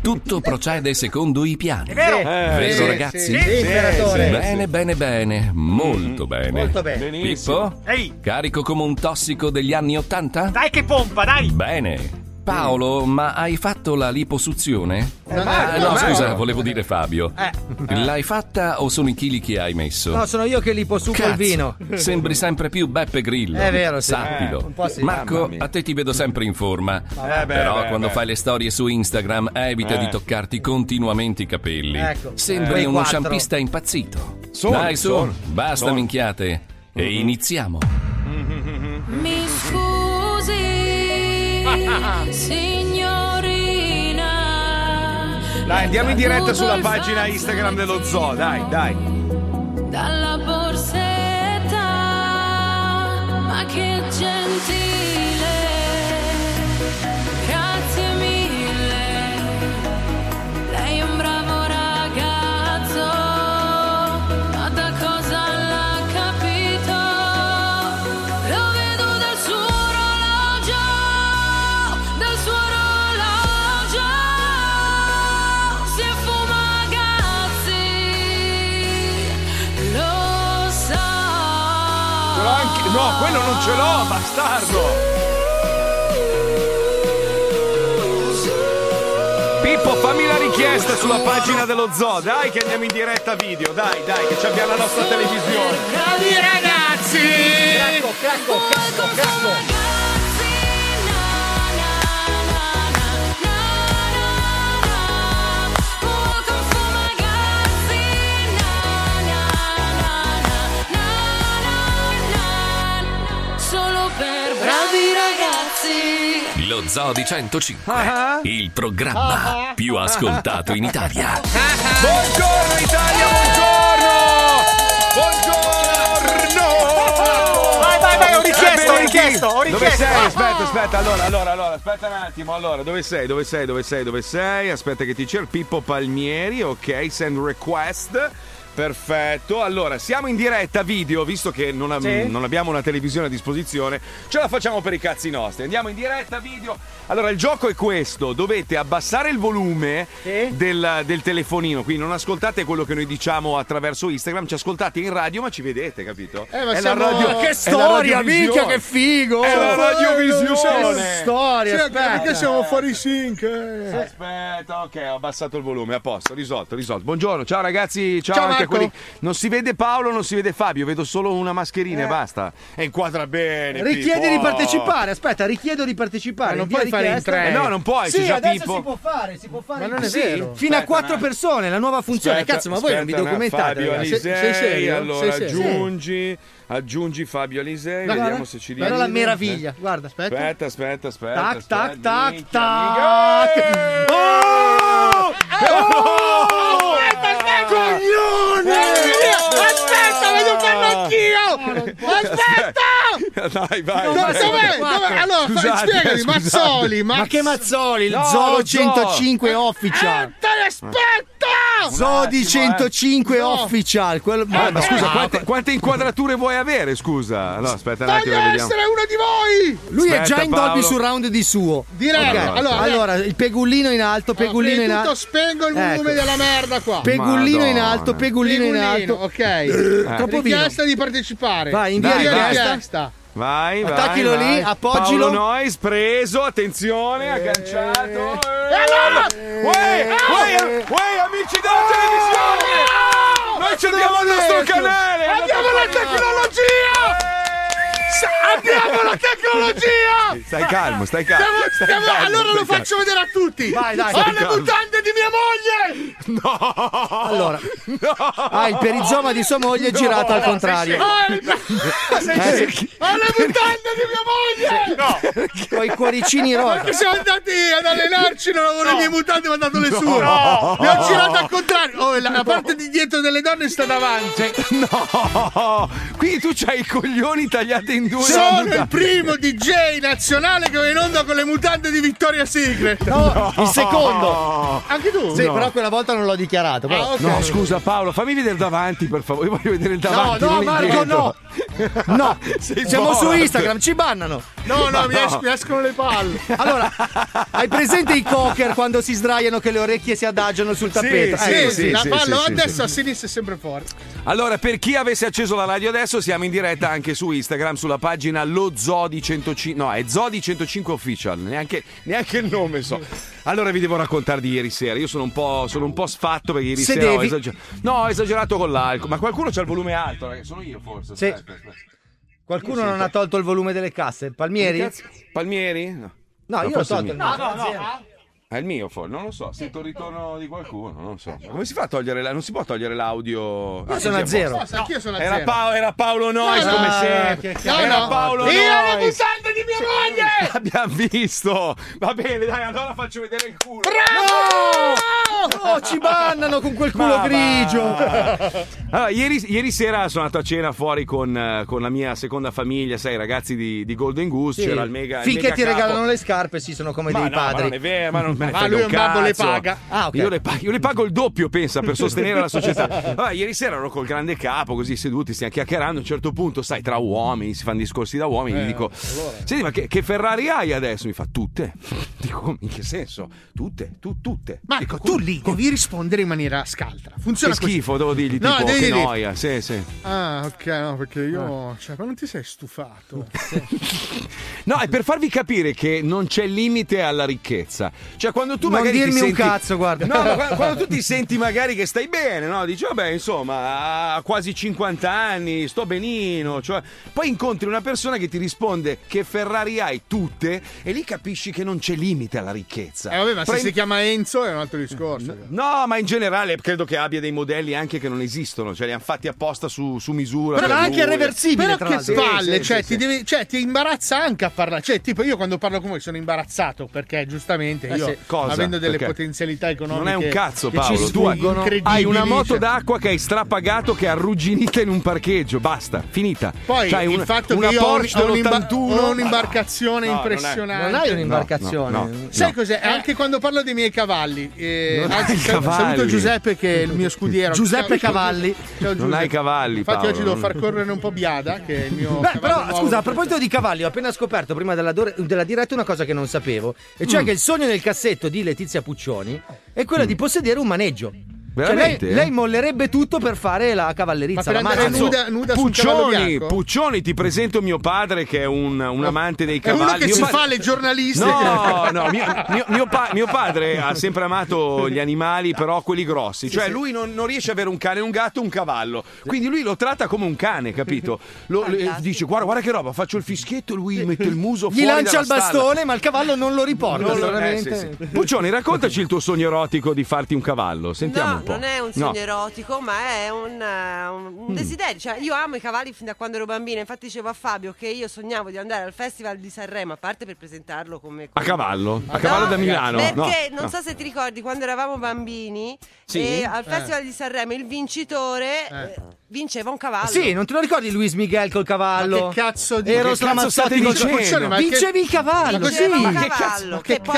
Tutto procede secondo i piani. È vero? Eh, Vero, sì, ragazzi? sì, sì. Bene, bene, bene. Molto bene. Molto bene. Pippo? Ehi. Carico come un tossico degli anni Ottanta? Dai che pompa, dai! Bene. Paolo, ma hai fatto la liposuzione? Ah, no, scusa, volevo dire Fabio. Eh. L'hai fatta o sono i chili che hai messo? No, sono io che li posuco il vino. Sembri sempre più Beppe Grillo. È vero, sì. Sappilo. Eh, sì. Marco, a te ti vedo sempre in forma. beh, Però beh, quando beh. fai le storie su Instagram, evita di toccarti continuamente i capelli. Ecco. Sembri uno sciampista impazzito. Dai, su, basta sono. minchiate. E iniziamo. Signorina. Dai, andiamo in diretta sulla pagina Instagram dello zoo, dai, dai. Dalla borsetta, ma che gentile. Quello non ce l'ho, bastardo. Pippo, fammi la richiesta sulla pagina dello zoo, dai che andiamo in diretta video, dai, dai, che ci abbiamo la nostra televisione. Bravi ragazzi! Cracco, cracco, cracco, cracco. Lo Zoo di 105, Ah. il programma più ascoltato in Italia. Buongiorno Italia, buongiorno! Buongiorno! Vai, vai, vai, ho richiesto, ho richiesto, ho Dove richiesto. sei? Aspetta, aspetta, allora, allora, allora, aspetta un attimo, allora, dove sei? Dove sei? Dove sei? Dove sei? Aspetta che ti cerco, Pippo Palmieri, ok, send request. Perfetto, allora siamo in diretta video, visto che non, am- Sì. non abbiamo una televisione a disposizione, ce la facciamo per i cazzi nostri. Andiamo in diretta video. Allora, il gioco è questo: dovete abbassare il volume del, del telefonino, quindi non ascoltate quello che noi diciamo attraverso Instagram, ci ascoltate in radio, ma ci vedete, capito? Eh, ma È siamo- la radio- Ma che storia, minchia, che figo! È la radiovisione! Che storia, Sì, aspetta. perché siamo fuori sync? eh? Aspetta, ok, ho abbassato il volume, a posto, risolto, risolto. Buongiorno, ciao ragazzi, ciao, Ciao, Marco. quelli. Non si vede Paolo, non si vede Fabio, vedo solo una mascherina e basta. E inquadra bene. Richiedi Pippo. di partecipare, aspetta, richiedo di partecipare. Ma non puoi fare in tre. Eh no, non puoi, Sì, adesso Pippo. si può fare, si può fare. Ma non è Sì, vero. Fino a Aspetta, quattro un persone, la nuova funzione. Aspetta, Cazzo, ma voi non vi documentate? Fabio? Alisei, Sei serio? allora Sei serio? aggiungi, aggiungi Fabio Alisei, Guarda, vediamo se ci Però riesce. la meraviglia, guarda, aspetta. Aspetta, aspetta, aspetta. Tac, tac, aspetta, tac, minchia, tac. minchia. Oh! Oh! Aspetta! Dai, vai. Dove, vai. dov'è? Dov'è? Allora, fai- Scusate, spiegami, scusate. Mazzoli, Ma che Mazzoli? Il No, Zoo lo Zoo. 105 Official. Eh, aspetta! Zoo di attimo, eh. 105 No. Official. Quello... Ah, ma scusa, quante, quante inquadrature vuoi avere? Scusa. No, aspetta un attimo, Voglio essere uno di voi! Lui è Aspetta, già in Paolo. Dolby Surround di suo. Direi. Ok, Allora, Allora, il pegullino in alto, pegullino in alto. spengo il volume Ecco. della merda qua. Pegullino in Madonna. alto, pegullino in Pegullino, alto. ok. Troppo vino. Richiesta di partecipare. Vai, invia richiesta. Vai, vai. Attacchilo vai. lì, appoggiilo. Paolo Nois, preso, attenzione, agganciato. E allora? Uè, uè, amici della televisione! Noi ci abbiamo il nostro canale! Abbiamo la tecnologia! Abbiamo la tecnologia! Stai calmo, stai calmo. Stiamo- stai stiamo- calmo, allora lo faccio vedere a tutti! Vai, dai. Ho le calmo. mutande di mia moglie! calmo. Allora, ah, il perizoma di sua moglie è girato al contrario. Ho, il- Eh, sì. ho le mutande di mia moglie! No! Con i cuoricini rosa. Perché siamo andati ad allenarci, non avevo le mie mutande, mi ha dato le sue! Le ho girate al contrario! Oh, la, la parte di dietro delle donne sta davanti! No! Quindi tu c'hai i coglioni tagliati in due. Sono il primo DJ nazionale che va in onda con le mutande di Victoria's Secret! No, il secondo. No. Anche tu? Sì, però quella volta non l'ho dichiarato. però- Ah, ok. No, scusa Paolo, fammi vedere davanti per favore. Io voglio vedere il No, davanti. no, il Marco, no. No, Sei siamo su. Instagram, ci bannano. No, no, mi, es- mi escono le palle. Allora, hai presente i cocker quando si sdraiano che le orecchie si adagiano sul tappeto? sì, Eh, sì, la sì, palla sì, adesso sì. a sinistra è sempre forte. Allora, per chi avesse acceso la radio adesso, siamo in diretta anche su Instagram, sulla pagina Lo Zodi 105. No, è Zodi 105 Official, neanche, neanche il nome so. Allora vi devo raccontare di ieri sera. Io sono un po', sono un po sfatto perché ieri sera ho Sedevi? esagerato. No, ho esagerato con l'alcol. Ma qualcuno c'ha il volume alto, ragazzi. Sono io forse. Sì. Aspetta, aspetta. Qualcuno non ha tolto il volume delle casse? Palmieri? Palmieri? No. No, io ho tolto il il mio. mio. È il mio, forse. Non lo so. Sento il ritorno di qualcuno. Non lo so. Ma come si fa a togliere la... Non si può togliere l'audio. Io Ah, sono a zero. No, sa che io sono a Era, zero. Pao- era Paolo Nois No, no, come no, sempre. No, era no. Paolo Io la Nois. mutande di mia moglie! L'abbiamo visto. Va bene, dai, allora faccio vedere il culo. No! Oh, ci bannano con quel culo Ma grigio. Allora, ieri, ieri sera sono andato a cena fuori con, eh, con la mia seconda famiglia, sai, i ragazzi di, di Golden Goose. Sì. C'era il mega. il Finché mega ti capo. regalano le scarpe, sì, sono come Ma dei no, ma padri. non è vero, ma non me ne Ma frega lui un un babbo le cazzo. paga. Ah, ok. Io, le pago, io le pago il doppio, pensa, per sostenere la società. Vabbè, ieri sera ero col grande capo, così seduti, stiamo chiacchierando. A un certo punto, sai, tra uomini, si fanno discorsi da uomini. Eh, gli dico: Senti, ma che, che Ferrari hai adesso? Mi fa tutte. Dico, in che senso? Tutte, tu, tutte. Marco, tu lì devi rispondere in maniera scaltra. Funziona Che così. schifo, devo dirgli No, tipo, devi che dire- noia. Sì, sì. Ah, ok, no, perché io. Cioè, ma non ti sei stufato? No, è per farvi capire che non c'è limite alla ricchezza. Cioè, quando tu Non magari. ti dirmi un senti... cazzo, guarda. No, ma quando, quando tu ti senti magari che stai bene, no? Dici, vabbè, insomma, a quasi 50 anni, sto benino. Cioè... Poi incontri una persona che ti risponde che Ferrari hai tutte e lì capisci che non c'è limite alla ricchezza. Eh, vabbè, ma se Prendi- si chiama Enzo è un altro discorso. No, ma in generale credo che abbia dei modelli anche che non esistono, cioè li hanno fatti apposta su, su misura. Però per anche lui. reversibile, Però tra che l'altro. palle, Sì, cioè, sì, ti sì. devi- cioè, ti imbarazza anche a parlare. Cioè, tipo, io quando parlo con voi sono imbarazzato perché giustamente io, sì. Cosa? avendo delle Perché? potenzialità economiche, Non è un cazzo, che Paolo. ci Tu hai, sfuggono, hai una moto d'acqua che hai strapagato, che è arrugginita in un parcheggio. Basta, finita. Poi C'hai il un- fatto una che io ho, un- Porsche ho un'imba- dell'81. ho un'imbarcazione No, non è- impressionante. Non hai un'imbarcazione. No, no, no. Sai cos'è? Anche quando parlo dei miei cavalli. eh, anzi, cavalli. Saluto Giuseppe che è il mio scudiero. Giuseppe Cavalli. ciao, Non Giuseppe. hai cavalli, Infatti Paolo, oggi devo far correre un po' Biada, che è il mio Beh, però nuovo. scusa, a proposito di cavalli, ho appena scoperto prima della, della diretta una cosa che non sapevo, e Mm. cioè che il sogno nel cassetto di Letizia Puccioni è quello di possedere un maneggio. Cioè, lei, Veramente? lei mollerebbe tutto per fare la cavallerizza. Ma per la andare macchina. nuda, nuda Puccioni? Puccioni, ti presento mio padre che è un, un amante dei È cavalli. uno che Mio si padre- fa le giornaliste. No, no, mio, mio- mio pa- mio padre ha sempre amato gli animali, però quelli grossi. Cioè, lui non, non riesce ad avere un cane, un gatto, un cavallo. Quindi lui lo tratta come un cane, capito? Lo- lo- dice: guarda, guarda che roba, faccio il fischietto, lui mette il muso Gli fuori. lancia dalla il stalla. bastone, ma il cavallo non lo riporta. Non lo- eh, sì, sì. Puccioni, raccontaci il tuo sogno erotico di farti un cavallo. Sentiamo no, un po'. non è un No. sogno erotico, ma è un, eh, un- un desiderio. Cioè, io amo i cavalli fin da quando ero bambina. Infatti, dicevo a Fabio che io sognavo di andare al Festival di Sanremo, a parte per presentarlo come. A cavallo, a No, cavallo da Milano. Perché No, non no. so se ti ricordi quando eravamo bambini Sì? e al Festival di Sanremo il vincitore eh, vinceva un cavallo. Sì, non te lo ricordi Luis Miguel col cavallo? Ma che cazzo di- Ero state col dicendo? Che- Vincevi il cavallo, così- Ma che cazzo- che poi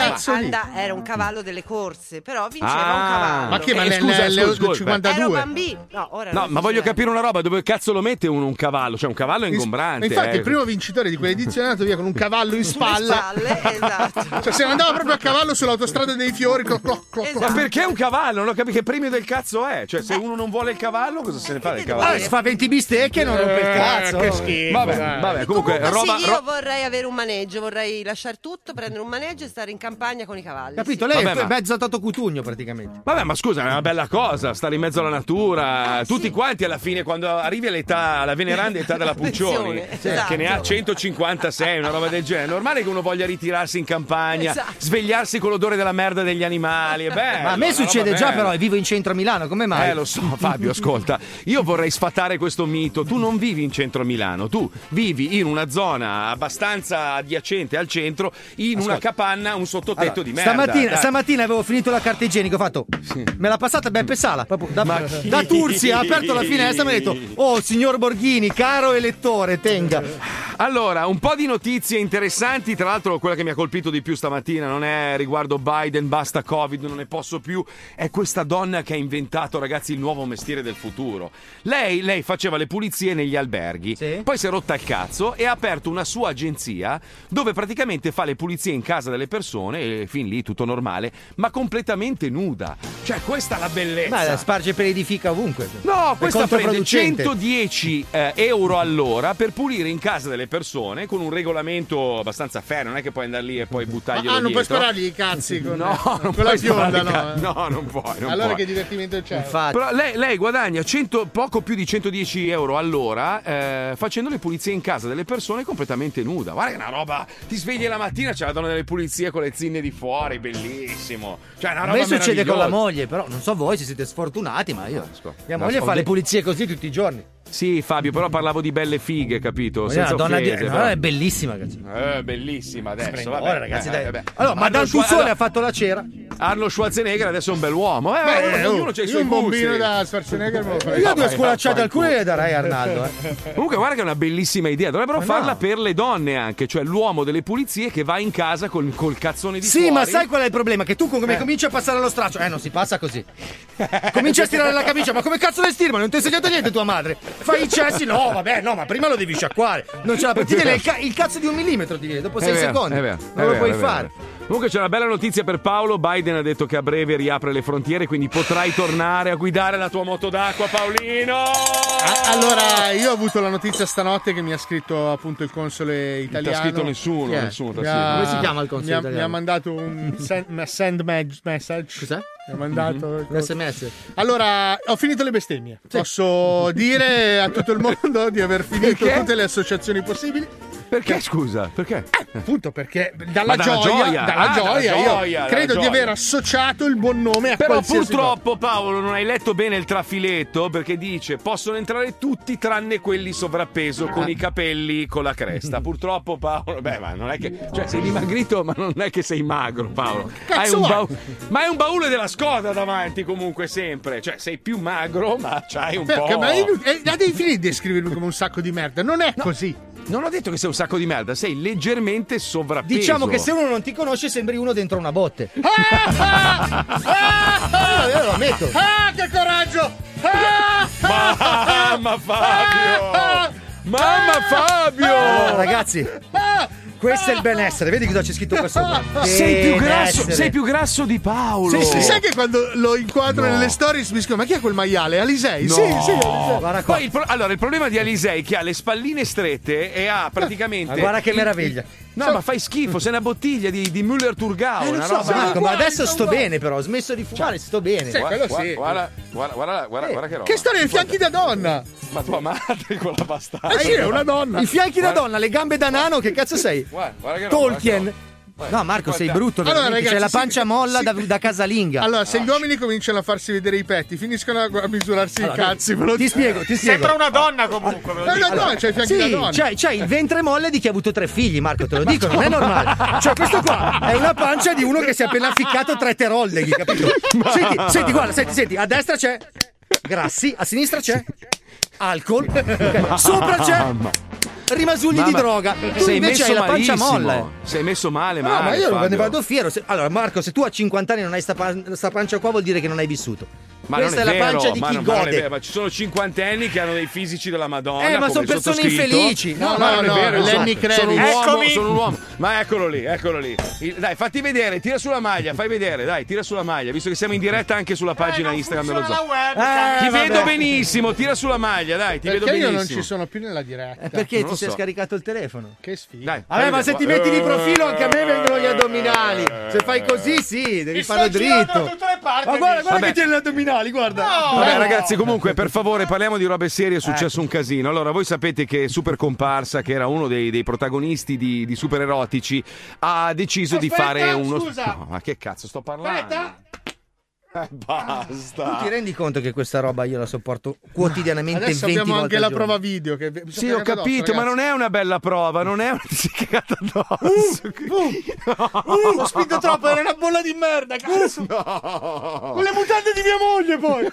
era un cavallo delle corse, però vinceva Ah. un cavallo. Ma che, ma Eh, scusa, nel- scusa, scusa. 52? Ero bambino. No, ora No, ma voglio capire una roba, dove cazzo lo mette uno un cavallo? Cioè un cavallo è ingombrante. Infatti, eh. il primo vincitore di quell'edizione è andato via con un cavallo in Sulle spalle. spalle, esatto. Cioè, se andava proprio a cavallo sull'autostrada dei fiori. cloc, cloc, cloc, cloc. Ma Esatto. perché un cavallo? Non ho capito che premio del cazzo è. Cioè, se uno non vuole il cavallo, cosa se ne fa del Ah, cavallo? si fa 20 bistecche e non rompe il Eh, cazzo. che schifo. Vabbè, vabbè, comunque, Comunque roba. sì, io ro- vorrei avere un maneggio, vorrei lasciare tutto, prendere un maneggio e stare in campagna con i cavalli. Capito? sì. Lei Vabbè, è ma- mezzo Toto Cutugno praticamente. Vabbè, ma scusa, è una bella cosa stare in mezzo alla natura. Ah, Tutti sì. quanti alla fine, quando arrivi all'età, alla veneranda età della Puccioni, esatto. che ne ha 156, una roba del genere, è normale che uno voglia ritirarsi in campagna, Esatto. svegliarsi con l'odore della merda degli animali. È bello, Ma a me succede già, bella. però, e vivo in centro a Milano, come mai? Eh, lo so, Fabio, ascolta. Io vorrei sfatare questo mito. Tu non vivi in centro a Milano, tu vivi in una zona abbastanza adiacente al centro, in una capanna, un sottotetto Allora, di merda. stamattina, stamattina avevo finito la carta igienica, ho fatto. Me l'ha passata Beppe Sala, proprio da, da Turzi ha aperto la finestra e mi ha detto "Oh, signor Borghini, caro elettore, tenga". Allora, un po' di notizie interessanti. Tra l'altro, quella che mi ha colpito di più stamattina non è riguardo Biden, basta Covid, non ne posso più. È questa donna che ha inventato, ragazzi, il nuovo mestiere del futuro. Lei, lei faceva le pulizie negli alberghi, poi si è rotta il cazzo e ha aperto una sua agenzia dove praticamente fa le pulizie in casa delle persone, e fin lì tutto normale, ma completamente nuda. Cioè, questa la bellezza. Ma sparge peli di fica ovunque. No, questa prende controproducente. 110 eh, euro all'ora per pulire in casa delle persone con un regolamento abbastanza fair, non è che puoi andare lì e poi buttarglielo Ah, non puoi dietro. sparargli i cazzi con, No, non con puoi la i no. no, non puoi, non allora puoi. che divertimento c'è? Però lei, lei guadagna 100 poco più di 110 euro all'ora eh, facendo le pulizie in casa delle persone completamente nuda. Guarda che è una roba. Ti svegli la mattina, c'è la donna delle pulizie con le zinne di fuori, bellissimo. Cioè, una A roba me succede con la moglie, però non so voi se siete sfortunati, ma io. Mia moglie fa le pulizie così tutti i giorni. Sì, Fabio, però parlavo di belle fighe, capito? Ma Senza una donna di- offese, no, però. è bellissima, ragazzi. Eh, bellissima adesso. Vabbè, ragazzi, eh, dai. vabbè. Allora, Madame Arnold Schwa- Tussauds allora, ha fatto la cera. Arnold Schwarzenegger adesso è un bell'uomo. Eh, Beh, oh, ognuno c'ha i suoi un bombino da Schwarzenegger farei. Io due Vabbè, sculacciate al culo le darei a Arnaldo. eh. Comunque, guarda che è una bellissima idea. Dovrebbero Ma farla no. per le donne anche, cioè l'uomo delle pulizie che va in casa col, col cazzone di Sì, fuori. ma sai qual è il problema? Che tu come Eh. cominci a passare allo straccio? Eh, non si passa così. Cominci a stirare la camicia, ma come cazzo le stiri? Ma non ti ha insegnato niente tua madre? Fai i cessi? No, vabbè, no, ma prima lo devi sciacquare. Non ce la puoi. Ti viene il, ca- il cazzo di un millimetro, ti viene dopo È sei vero, secondi. è vero, non è lo vero, puoi fare. Comunque c'è una bella notizia per Paolo. Biden ha detto che a breve riapre le frontiere, quindi potrai tornare a guidare la tua moto d'acqua, Paolino. Ah, Allora, io ho avuto la notizia stanotte che mi ha scritto appunto il console italiano. scritto nessuno, Chi è? nessuno, Mi sì. ha- Come si chiama il console mi ha, italiano? Mi ha mandato un send, send message. Cos'è? Mi ha mandato. Mhm. Un sms. Allora, ho finito le bestemmie. Posso dire a tutto il mondo di aver finito Perché? tutte le associazioni possibili? Perché scusa? Perché? Appunto perché dalla Ma dalla gioia, gioia. dalla Ah, dalla gioia, gioia, io credo di gioia. aver associato il buon nome a Però purtroppo Paolo non hai letto bene il trafiletto perché dice possono entrare tutti tranne quelli sovrappeso con i capelli con la cresta. Purtroppo Paolo, beh ma non è che cioè sei dimagrito ma non è che sei magro Paolo. Hai un baule, ma hai un baule della scoda davanti comunque sempre, cioè sei più magro ma c'hai un Perché, po'. ma io- eh, la devi finire di descrivermi come un sacco di merda. Non è così. Non ho detto che sei un sacco di merda, sei leggermente sovrappeso. Diciamo che se uno non ti conosce sembri uno dentro una botte. Ah, ah, ah, Io lo ammetto. ah, che coraggio! Ah, ah, Mamma Fabio! Mamma Fabio! Allora, ragazzi, ah, questo è il benessere. Vedi cosa c'è scritto qua sopra? Sei più, grasso, sei più grasso di Paolo. Sì, sì, sai che quando lo inquadro No. nelle stories mi scrivo, ma chi è quel maiale? Alisei? Sì, sì, Alisei. Guarda qua. Poi il, pro- allora, il problema di Alisei è che ha le spalline strette e ha praticamente. Ma guarda che il- meraviglia. No, ma fai schifo, sei una bottiglia di, di Müller Turgau. Eh, una so, roba. ma- Marco, ma guarda, adesso sto guarda. bene, però. Ho smesso di fumare, sto bene. Sì, Guarda, quello sì. guarda, guarda, guarda, guarda, guarda che roba. Che storia, i fianchi da donna? Ma tua madre con la bastarda. Eh sì, è una donna. I fianchi da donna, le gambe da nano, che cazzo sei? Guarda, guarda che roba, Tolkien. No, Marco, sei brutto. Allora, veramente. C'hai la ragazzi, pancia sì, molla sì. da, da casalinga. Allora, se gli uomini cominciano a farsi vedere i petti, finiscono a a misurarsi i cazzi. ti dico. spiego, ti spiego. Sembra una donna comunque. lo Eh, dico. no, no, c'è da Sì, donna. c'hai, c'hai il ventre molle di chi ha avuto tre figli, Marco, te lo dico, non è normale. Cioè, questo qua è una pancia di uno che si è appena ficcato tre terolleghi, capito? Senti, senti, guarda, senti, senti, a destra c'è Grassi, a sinistra c'è alcol, ok, sopra c'è rimasugli di Mamma, droga. Tu sei invece hai la pancia molle. Sei messo male, No, male. ma io ne Fabio. vado fiero. Allora, Marco, se tu a 50 anni non hai sta pancia qua, vuol dire che non hai vissuto. Ma Questa è, non è, la vero, pancia di ma chi non- ma è gode. vero, ma ci sono cinquantenni che hanno dei fisici della Madonna. Eh, ma sono persone infelici. No, Ma no, non è no, vero, Lenny sono, sono un uomo, sono un uomo. Ma eccolo lì, eccolo lì. Il- dai, fatti vedere, tira sulla maglia, fai vedere, dai, tira sulla maglia, visto che siamo in diretta anche sulla pagina Eh, non Instagram dello zoo. Eh, Ti vabbè. vedo benissimo, tira sulla maglia, dai, ti vedo Perché io benissimo. non ci sono più nella diretta? Eh, Perché Non ti sei so. scaricato il telefono? Che sfiga. Dai, Vabbè, ma se ti metti di profilo anche a me vengono gli addominali. Se fai così, sì, devi farlo girando dritto. da tutte le parti, Ma guarda, guarda che tiene gli addominali, guarda. Vabbè, ragazzi, comunque, per favore, parliamo di robe serie. È successo Ecco. un casino. Allora, voi sapete che Super Comparsa, che era uno dei, dei protagonisti di, di Super Erotici, ha deciso di Aspetta, fare uno. scusa. No, ma che cazzo sto parlando? Aspetta. Basta. Tu ti rendi conto che questa roba io la sopporto quotidianamente Adesso 20 abbiamo volte anche la giorno. prova video. Che Sì, ho capito, addosso, ma non è una bella prova, non è una si è cagata addosso. Uh, ho spinto troppo, era una bolla di merda, cazzo. Con le mutande di mia moglie, poi.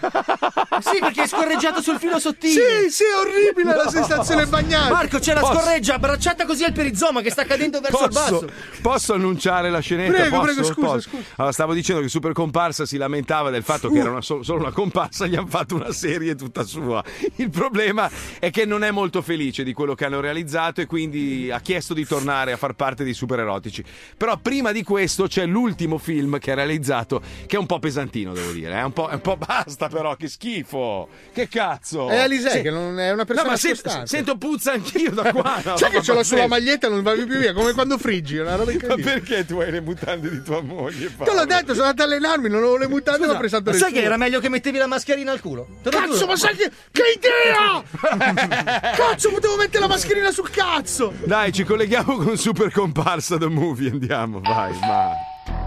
Sì, perché è scorreggiato sul filo sottile. Sì, sì, è orribile la sensazione bagnata. Marco, c'è la scorreggia abbracciata così al perizoma che sta cadendo verso il Posso, basso. posso annunciare la scenetta? Prego, Posso? prego, scusa, Posso? scusa. Allora, stavo dicendo che Super Comparsa si lamentava del fatto che era una so- solo una comparsa, gli hanno fatto una serie tutta sua. Il problema è che non è molto felice di quello che hanno realizzato e quindi ha chiesto di tornare a far parte dei super erotici. Però prima di questo c'è l'ultimo film che ha realizzato, che è un po' pesantino, devo dire. È un po', è un po' basta, però, che schifo! Che cazzo! È Alisei, Sì. che non è una No, persona ma se- scostante. sento puzza anch'io da qua. no? Sai che ce l'ho sulla maglietta non va più via, come quando friggi, una roba Ma perché tu hai le mutande di tua moglie? Te l'ho Paolo? detto, sono andato a allenarmi, non avevo le mutande, preso Ma sai che era meglio che mettevi la mascherina al culo? Cazzo, giuro. ma sai che, che idea! cazzo, potevo mettere la mascherina sul cazzo! Dai, ci colleghiamo con Super Comparsa The Movie. Andiamo, vai, ma.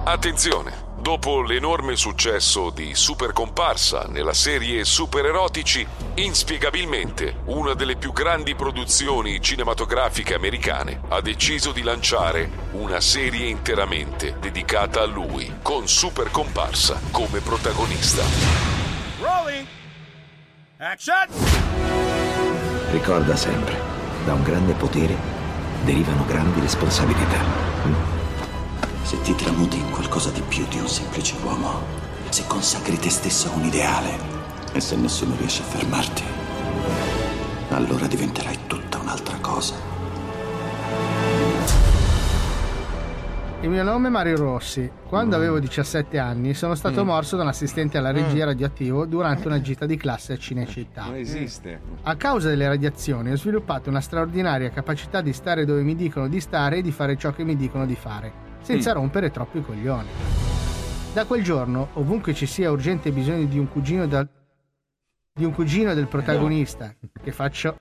Attenzione! Dopo l'enorme successo di Super Comparsa nella serie Super Erotici, inspiegabilmente una delle più grandi produzioni cinematografiche americane ha deciso di lanciare una serie interamente dedicata a lui, con Super Comparsa come protagonista. Rolling. Action. Ricorda sempre, da un grande potere derivano grandi responsabilità. Se ti tramuti in qualcosa di più di un semplice uomo, se consacri te stesso a un ideale e se nessuno riesce a fermarti, allora diventerai tutta un'altra cosa. Il mio nome è Mario Rossi. Quando avevo 17 anni sono stato Mm. morso da un assistente alla regia radioattivo durante una gita di classe a Cinecittà. Non esiste. A causa delle radiazioni ho sviluppato una straordinaria capacità di stare dove mi dicono di stare e di fare ciò che mi dicono di fare, senza Mm. rompere troppo i coglioni. Da quel giorno, ovunque ci sia urgente bisogno di un cugino da- di un cugino del protagonista che faccio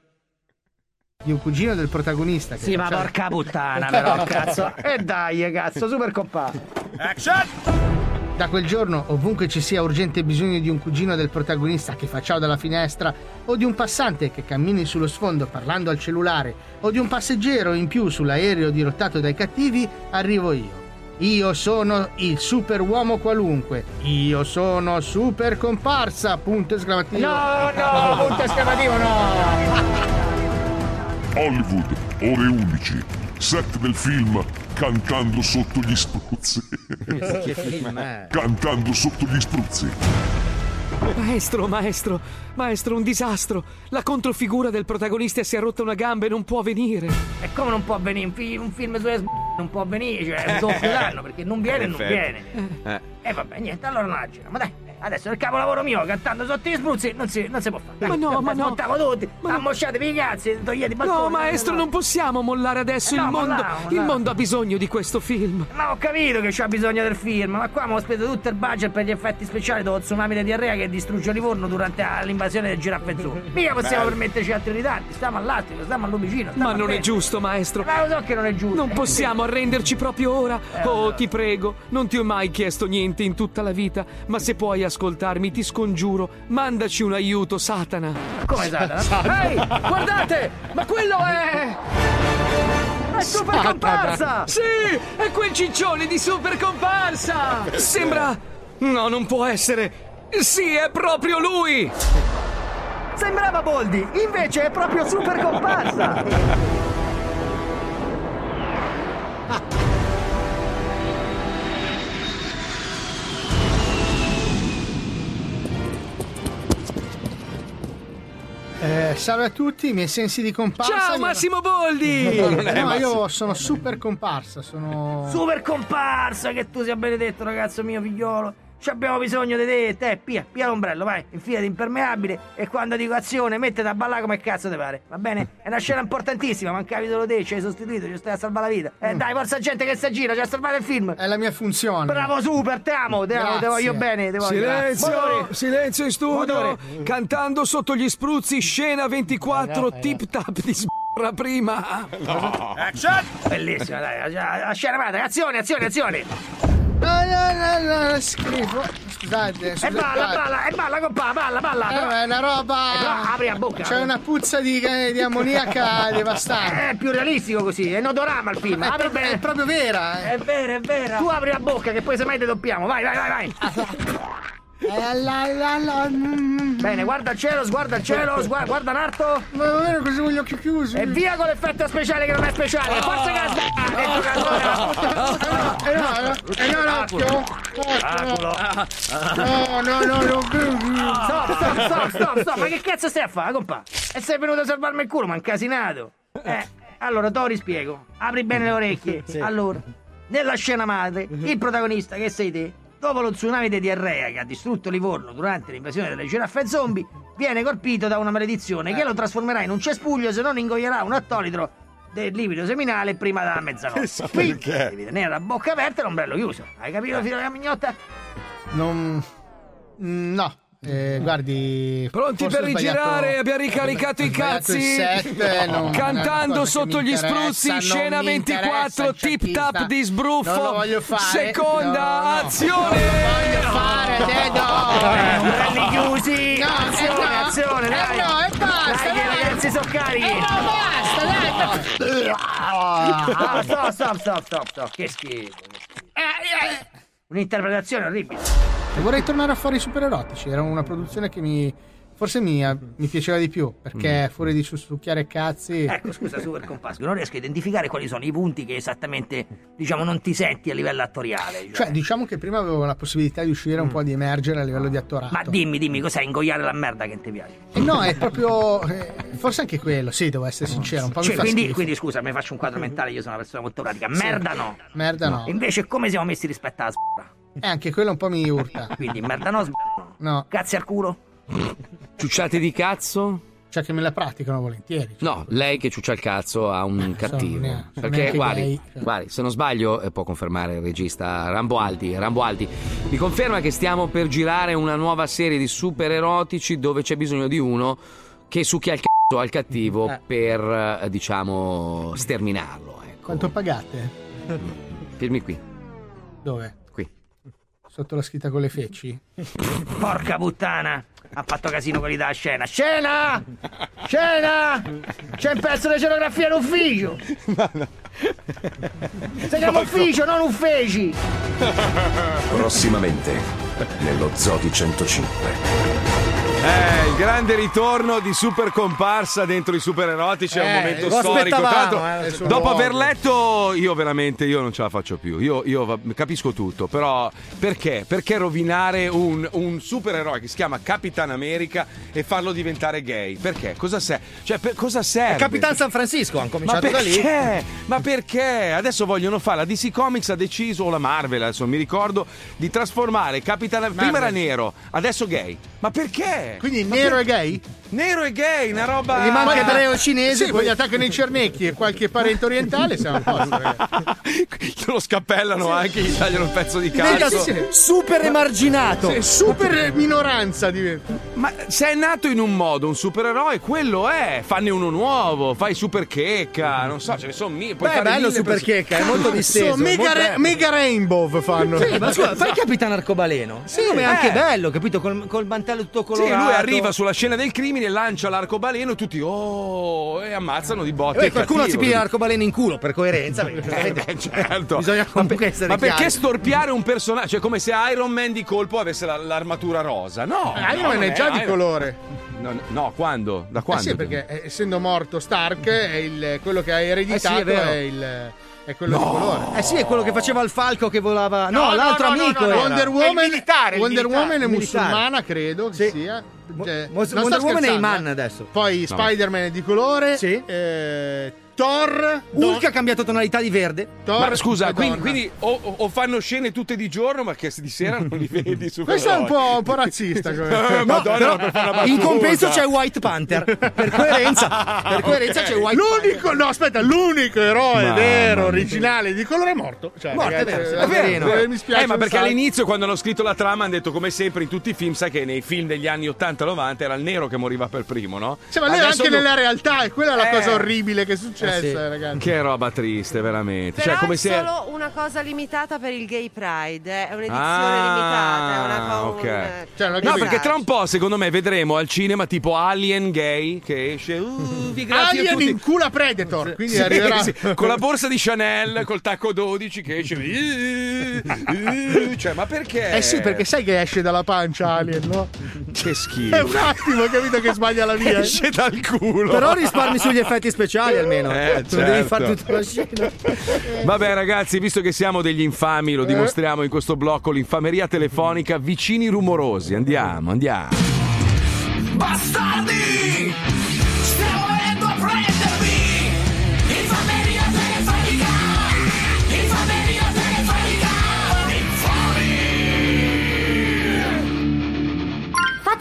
di un cugino del protagonista che Sì, ma porca puttana, però, cazzo. E dai, cazzo, super compa. Action. Da quel giorno, ovunque ci sia urgente bisogno di un cugino del protagonista che fa ciao dalla finestra, o di un passante che cammini sullo sfondo parlando al cellulare, o di un passeggero in più sull'aereo dirottato dai cattivi, arrivo io. Io sono il super uomo qualunque. Io sono super comparsa. Punto esclamativo. No, no, punto esclamativo, no. Hollywood, ore 11. Set del film Cantando sotto gli spruzzi. Che film è? Cantando sotto gli spruzzi. Maestro, maestro, maestro, un disastro. La controfigura del protagonista si è rotta una gamba e non può venire. E come non può venire un, fi- un film sulle s***? Non può venire, cioè è un doppio danno perché non viene e non viene. Eh. E vabbè, niente, allora non la giriamo, dai. Adesso il capolavoro mio cantando sotto gli spruzzi non si, non si può fare. Ma no, ma no. Smontiamo tutti, ammosciatevi i cazzi, togliete i balconi. No, maestro, non possiamo mollare adesso Eh no, il mondo. molliamo, Il mondo ha bisogno di questo film. Ma ho capito che c'ha bisogno del film, ma qua abbiamo speso tutto il budget per gli effetti speciali dello tsunami di diarrea che distrugge Livorno durante l'invasione del giraffe azzurro. Mica possiamo Bello. permetterci altri ritardi, stiamo all'attico, stiamo all'omicino. Ma non è giusto, maestro. Ma lo so che non è giusto. Non possiamo arrenderci proprio ora. Eh, Oh, ti prego, non ti ho mai chiesto niente in tutta la vita, ma se puoi ascoltarmi, ti scongiuro, mandaci un aiuto, Satana. Come Satana? Ehi, guardate! Ma quello è. È super comparsa! Sì, è quel ciccione di super comparsa! Sembra. No, non può essere. Sì, è proprio lui! Sembrava Boldi, invece è proprio super comparsa! Eh, salve a tutti, i miei sensi di comparsa. Ciao, Massimo Boldi! No, io sono super comparsa, sono. Super comparsa, che tu sia benedetto, ragazzo mio figliolo. Ci abbiamo bisogno di te, te, pia, pia l'ombrello, vai, infilati impermeabile e quando dico azione mettete a ballare come cazzo te pare, va bene? È una scena importantissima, mancavi solo te, ci hai sostituito, ci stai a salvare la vita. Eh dai, forza gente che si aggira, ci ha salvato il film. È la mia funzione. Bravo super, te amo, te, amo, te voglio bene, te voglio Silenzio, Motore. silenzio in studio. Motore. Cantando sotto gli spruzzi, scena 24, tip tap di sbarra prima. Action. Bellissima, dai, la, la scena vada, azione, azione, azione. No, no, no, no, schifo. Scusate, E scusate. balla, balla, e balla, compa, balla, balla. Eh, è una roba. Eh, però apri la bocca. C'è una puzza di, di ammoniaca devastante. È più realistico così, è un odorama il film. È, Apri pro- bene. è proprio vera. eh. È vera, è vera. Tu apri la bocca che poi semmai ti doppiamo. Vai, vai, vai, vai. Eh, la, mm. Bene, guarda il cielo, guarda il cielo, sgua- guarda Narto. Ma va bene così con gli occhi chiusi. E via con l'effetto speciale che non è speciale. Forza gas. Eh no, no, eh no, no, occhio. Aculo. No, no, no, no, Stop, stop, stop, stop, stop. Ma che cazzo stai a fare, compa? E sei venuto a salvarmi il culo, ma incasinato. Eh, allora, Tori spiego. Apri bene le orecchie. Allora, nella scena madre, il protagonista, che sei te, dopo lo tsunami di diarrea che ha distrutto Livorno durante l'invasione delle giraffe zombie, viene colpito da una maledizione che lo trasformerà in un cespuglio se non ingoierà un attolitro del liquido seminale prima della mezzanotte. Quindi Perché? devi tenere la bocca aperta e l'ombrello chiuso. Hai capito, figlio della mignotta? Non. mm, No. Eh, guardi. Pronti per rigirare? Abbiamo ricaricato i cazzi. set, eh, non- non Cantando sotto gli spruzzi, non scena mi 24, interessa il tip tap di sbruffo. Non lo voglio fare. Seconda No, no. azione. voglio fare, Dedo. Ombrelli chiusi. No, azione, eh, no. azione, Eh, dai. no, e basta, Dai, dai. ragazzi sono carichi. Eh, no, basta, dai. Ah, stop, stop, stop, stop, stop. Che schifo. Un'interpretazione orribile. E Vorrei tornare a fare i super erotici. Era una produzione che mi. Forse mi, mi piaceva di più. Perché fuori di succhiare cazzi. Ecco, scusa, Super Compasso, non riesco a identificare quali sono i punti che esattamente, diciamo, non ti senti a livello attoriale. Cioè, diciamo che prima avevo la possibilità di uscire un po' di emergere a livello di attorato. Ma dimmi, dimmi, cos'è ingoiare la merda che ti piace? E no, è proprio. eh, forse anche quello, sì, devo essere sincero. Un po' Cioè, mi quindi, quindi, scusa, mi faccio un quadro mentale, io sono una persona molto pratica. Merda no. Merda no. Invece, come siamo messi rispetto alla s***a? E anche quello un po' mi urta. Quindi, merda no, s***a no. No. Cazzi al culo? Ciucciate di cazzo? Cioè, che me la praticano volentieri. No, lei che ciuccia il cazzo ha un cattivo. neanche- sono Perché neanche guardi, gay, cioè. guardi, se non sbaglio, eh, può confermare il regista Rambo Aldi. Rambo Aldi mi conferma che stiamo per girare una nuova serie di super erotici dove c'è bisogno di uno che succhia il cazzo al cattivo Eh. per, eh, diciamo, sterminarlo. Ecco. Quanto pagate? Firmi qui. Dove? Qui. Sotto la scritta con le feci? Porca puttana! Ha fatto casino quelli della scena. Scena! Scena! C'è un pezzo di scenografia in ufficio! Si chiama ufficio, non uffici! Prossimamente, nello Zodi 105. Eh, il grande ritorno di super comparsa dentro i super erotici è un Eh, momento lo storico. Aspettavamo, eh, dopo aver letto, io veramente io non ce la faccio più. Io, io va- capisco tutto, però perché? Perché rovinare un, un supereroe che si chiama Capitan America e farlo diventare gay? Perché? Cosa, se- cioè, per- cosa serve? Capitan San Francisco, hanno Ma cominciato da lì. perché? Ma perché? Adesso vogliono fare la DC Comics ha deciso o la Marvel, adesso non mi ricordo, di trasformare Capitan prima era nero, adesso gay. Ma perché? Quindi Ma nero per- e gay? Nero e gay, una roba Gli manca Ma- ebreo cinese, Sì, poi gli attaccano i cernecchi e qualche parente orientale, siamo a posto. ragazzi. lo scappellano anche, gli tagliano un pezzo di cazzo. sì, super emarginato. Sì, super minoranza diventa. Ma se è nato in un modo un supereroe, quello è. Fanne uno nuovo, fai super checca, non so, ce ne sono mille. puoi Beh, fare bello super checca, è molto disteso. So, mega, re- mega rainbow fanno. Sì, ma scusa, fai il capitano arcobaleno. Sì, come è anche eh. bello, capito? Col, col mantello tutto Sì, colorato. lui arriva sulla scena del crimine, lancia l'arcobaleno e tutti oh e ammazzano di E botte. poi il qualcuno si cattivo. piglia l'arcobaleno in culo per coerenza. perché Eh, beh, certo. Bisogna comunque essere Ma perché chiari. storpiare un personaggio? Cioè, come se Iron Man di colpo avesse la- l'armatura rosa. No, Eh, Iron no, Man non è già di Iron- colore. No, no, quando? Da Eh quando? sì, perché eh, essendo morto Stark, è il- quello che ha ereditato Eh sì, è è, il, è quello di colore. Eh sì, è quello che faceva il falco che volava. No, No, l'altro no, no, amico. no, no. Wonder Woman, militare, il Wonder militare, Woman è militare. musulmana, credo che Sì. sia. Mo- Cioè, Mo- non sto Wonder Woman è Iman eh. adesso. Poi No. Spider-Man è di colore. Sì. eh, Thor. Hulk ha cambiato tonalità di verde. Thor Ma scusa, è quindi, quindi o, o- fanno scene tutte di giorno, ma che di sera non li vedi su Questo è un po', un po' razzista. come- Eh, Madonna, però in compenso c'è White Panther. Per coerenza, per coerenza c'è White L'unico, no, aspetta, l'unico eroe Mamma vero, originale di colore è morto. Cioè, Morto, è ragazzi, vero, sì, eh, è vero. eh, Mi spiace. Eh, ma perché sacco. all'inizio, quando hanno scritto la trama, hanno detto come sempre in tutti i film, sai che nei film degli anni 80-90 era il nero che moriva per primo, no? Cioè, ma lei anche do- nella realtà, e quella è la Eh. cosa orribile che succede. Successo, eh, ragazzi. Che roba triste, veramente. Però cioè, come è se. solo una cosa limitata per il Gay Pride, eh, è un'edizione Ah, limitata, è una cosa ok. Cioè, No, perché tra un po', secondo me, vedremo al cinema tipo Alien gay che esce. Uh, Alien in culo Predator, quindi Sì, arriverà sì, con la borsa di Chanel, col tacco 12 che esce. Uh, uh, cioè, ma perché? Eh sì, perché sai che esce dalla pancia Alien, no? Che schifo. È un attimo, capito che sbaglia la via. Esce dal culo. Però risparmi sugli effetti speciali almeno. Eh, Non devi certo. fare tutta la scena. Vabbè ragazzi, visto che siamo degli infami, lo dimostriamo in questo blocco, l'infameria telefonica, vicini rumorosi. Andiamo, andiamo. Bastardi!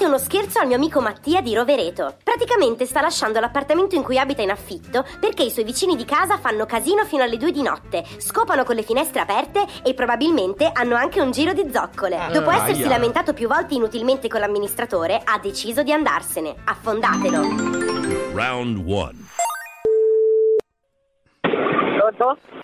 Fate uno scherzo al mio amico Mattia di Rovereto. Praticamente sta lasciando l'appartamento in cui abita in affitto perché i suoi vicini di casa fanno casino fino alle 2 di notte, scopano con le finestre aperte e probabilmente hanno anche un giro di zoccole. Dopo Ah, essersi aia. lamentato più volte inutilmente con l'amministratore, ha deciso di andarsene. Affondatelo. Round 1.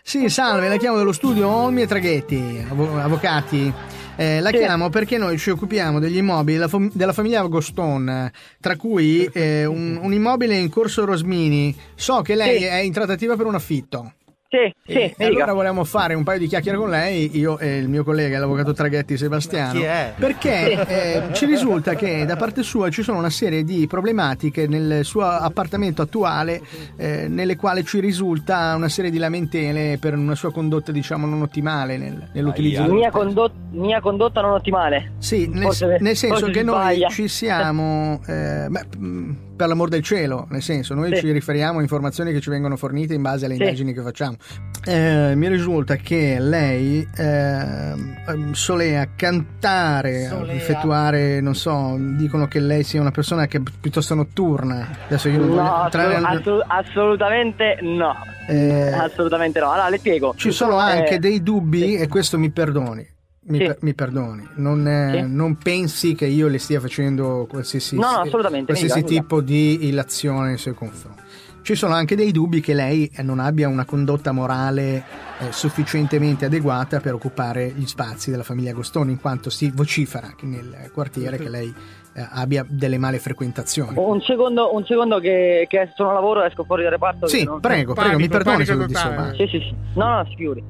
Sì, salve, la chiamo dallo studio Olmi e Traghetti, avvocati. Eh, la chiamo perché noi ci occupiamo degli immobili della, fam- della famiglia Agoston, tra cui eh, un, un immobile in corso Rosmini. So che lei Sì. è in trattativa per un affitto. Sì, sì, E allora volevamo fare un paio di chiacchiere con lei, io e il mio collega, l'avvocato Traghetti Sebastiano. Chi è? Perché Sì. eh, ci risulta che da parte sua ci sono una serie di problematiche nel suo appartamento attuale, eh, nelle quali ci risulta una serie di lamentele per una sua condotta, diciamo, non ottimale nel- nell'utilizzo dello Mia, condot- mia condotta non ottimale. Sì, nel, Forse- nel senso che si noi sbaglia. ci siamo, eh, beh, mh, per l'amor del cielo, nel senso, noi Sì. ci riferiamo a informazioni che ci vengono fornite in base alle Sì. indagini che facciamo. Eh, mi risulta che lei ehm, solea cantare, Solea. effettuare, non so, dicono che lei sia una persona che è piuttosto notturna. Adesso io non No, entrare assolut- assolutamente no. Eh, Assolutamente no. Allora, le spiego. Ci sono anche Eh, dei dubbi e questo mi perdoni. Mi, Sì. per- mi perdoni, non, eh, Sì. non pensi che io le stia facendo qualsiasi, No, qualsiasi mica, mica. tipo di illazione nei suoi confronti. Ci sono anche dei dubbi che lei eh, non abbia una condotta morale eh, sufficientemente adeguata per occupare gli spazi della famiglia Agostoni, in quanto si vocifera che nel quartiere che lei eh, abbia delle male frequentazioni. Un secondo, un secondo che, che sono a lavoro esco fuori dal reparto. Sì, non- prego, prego, mi perdoni se lo disturbo. Sì, sì, sì. No, no, si figuri.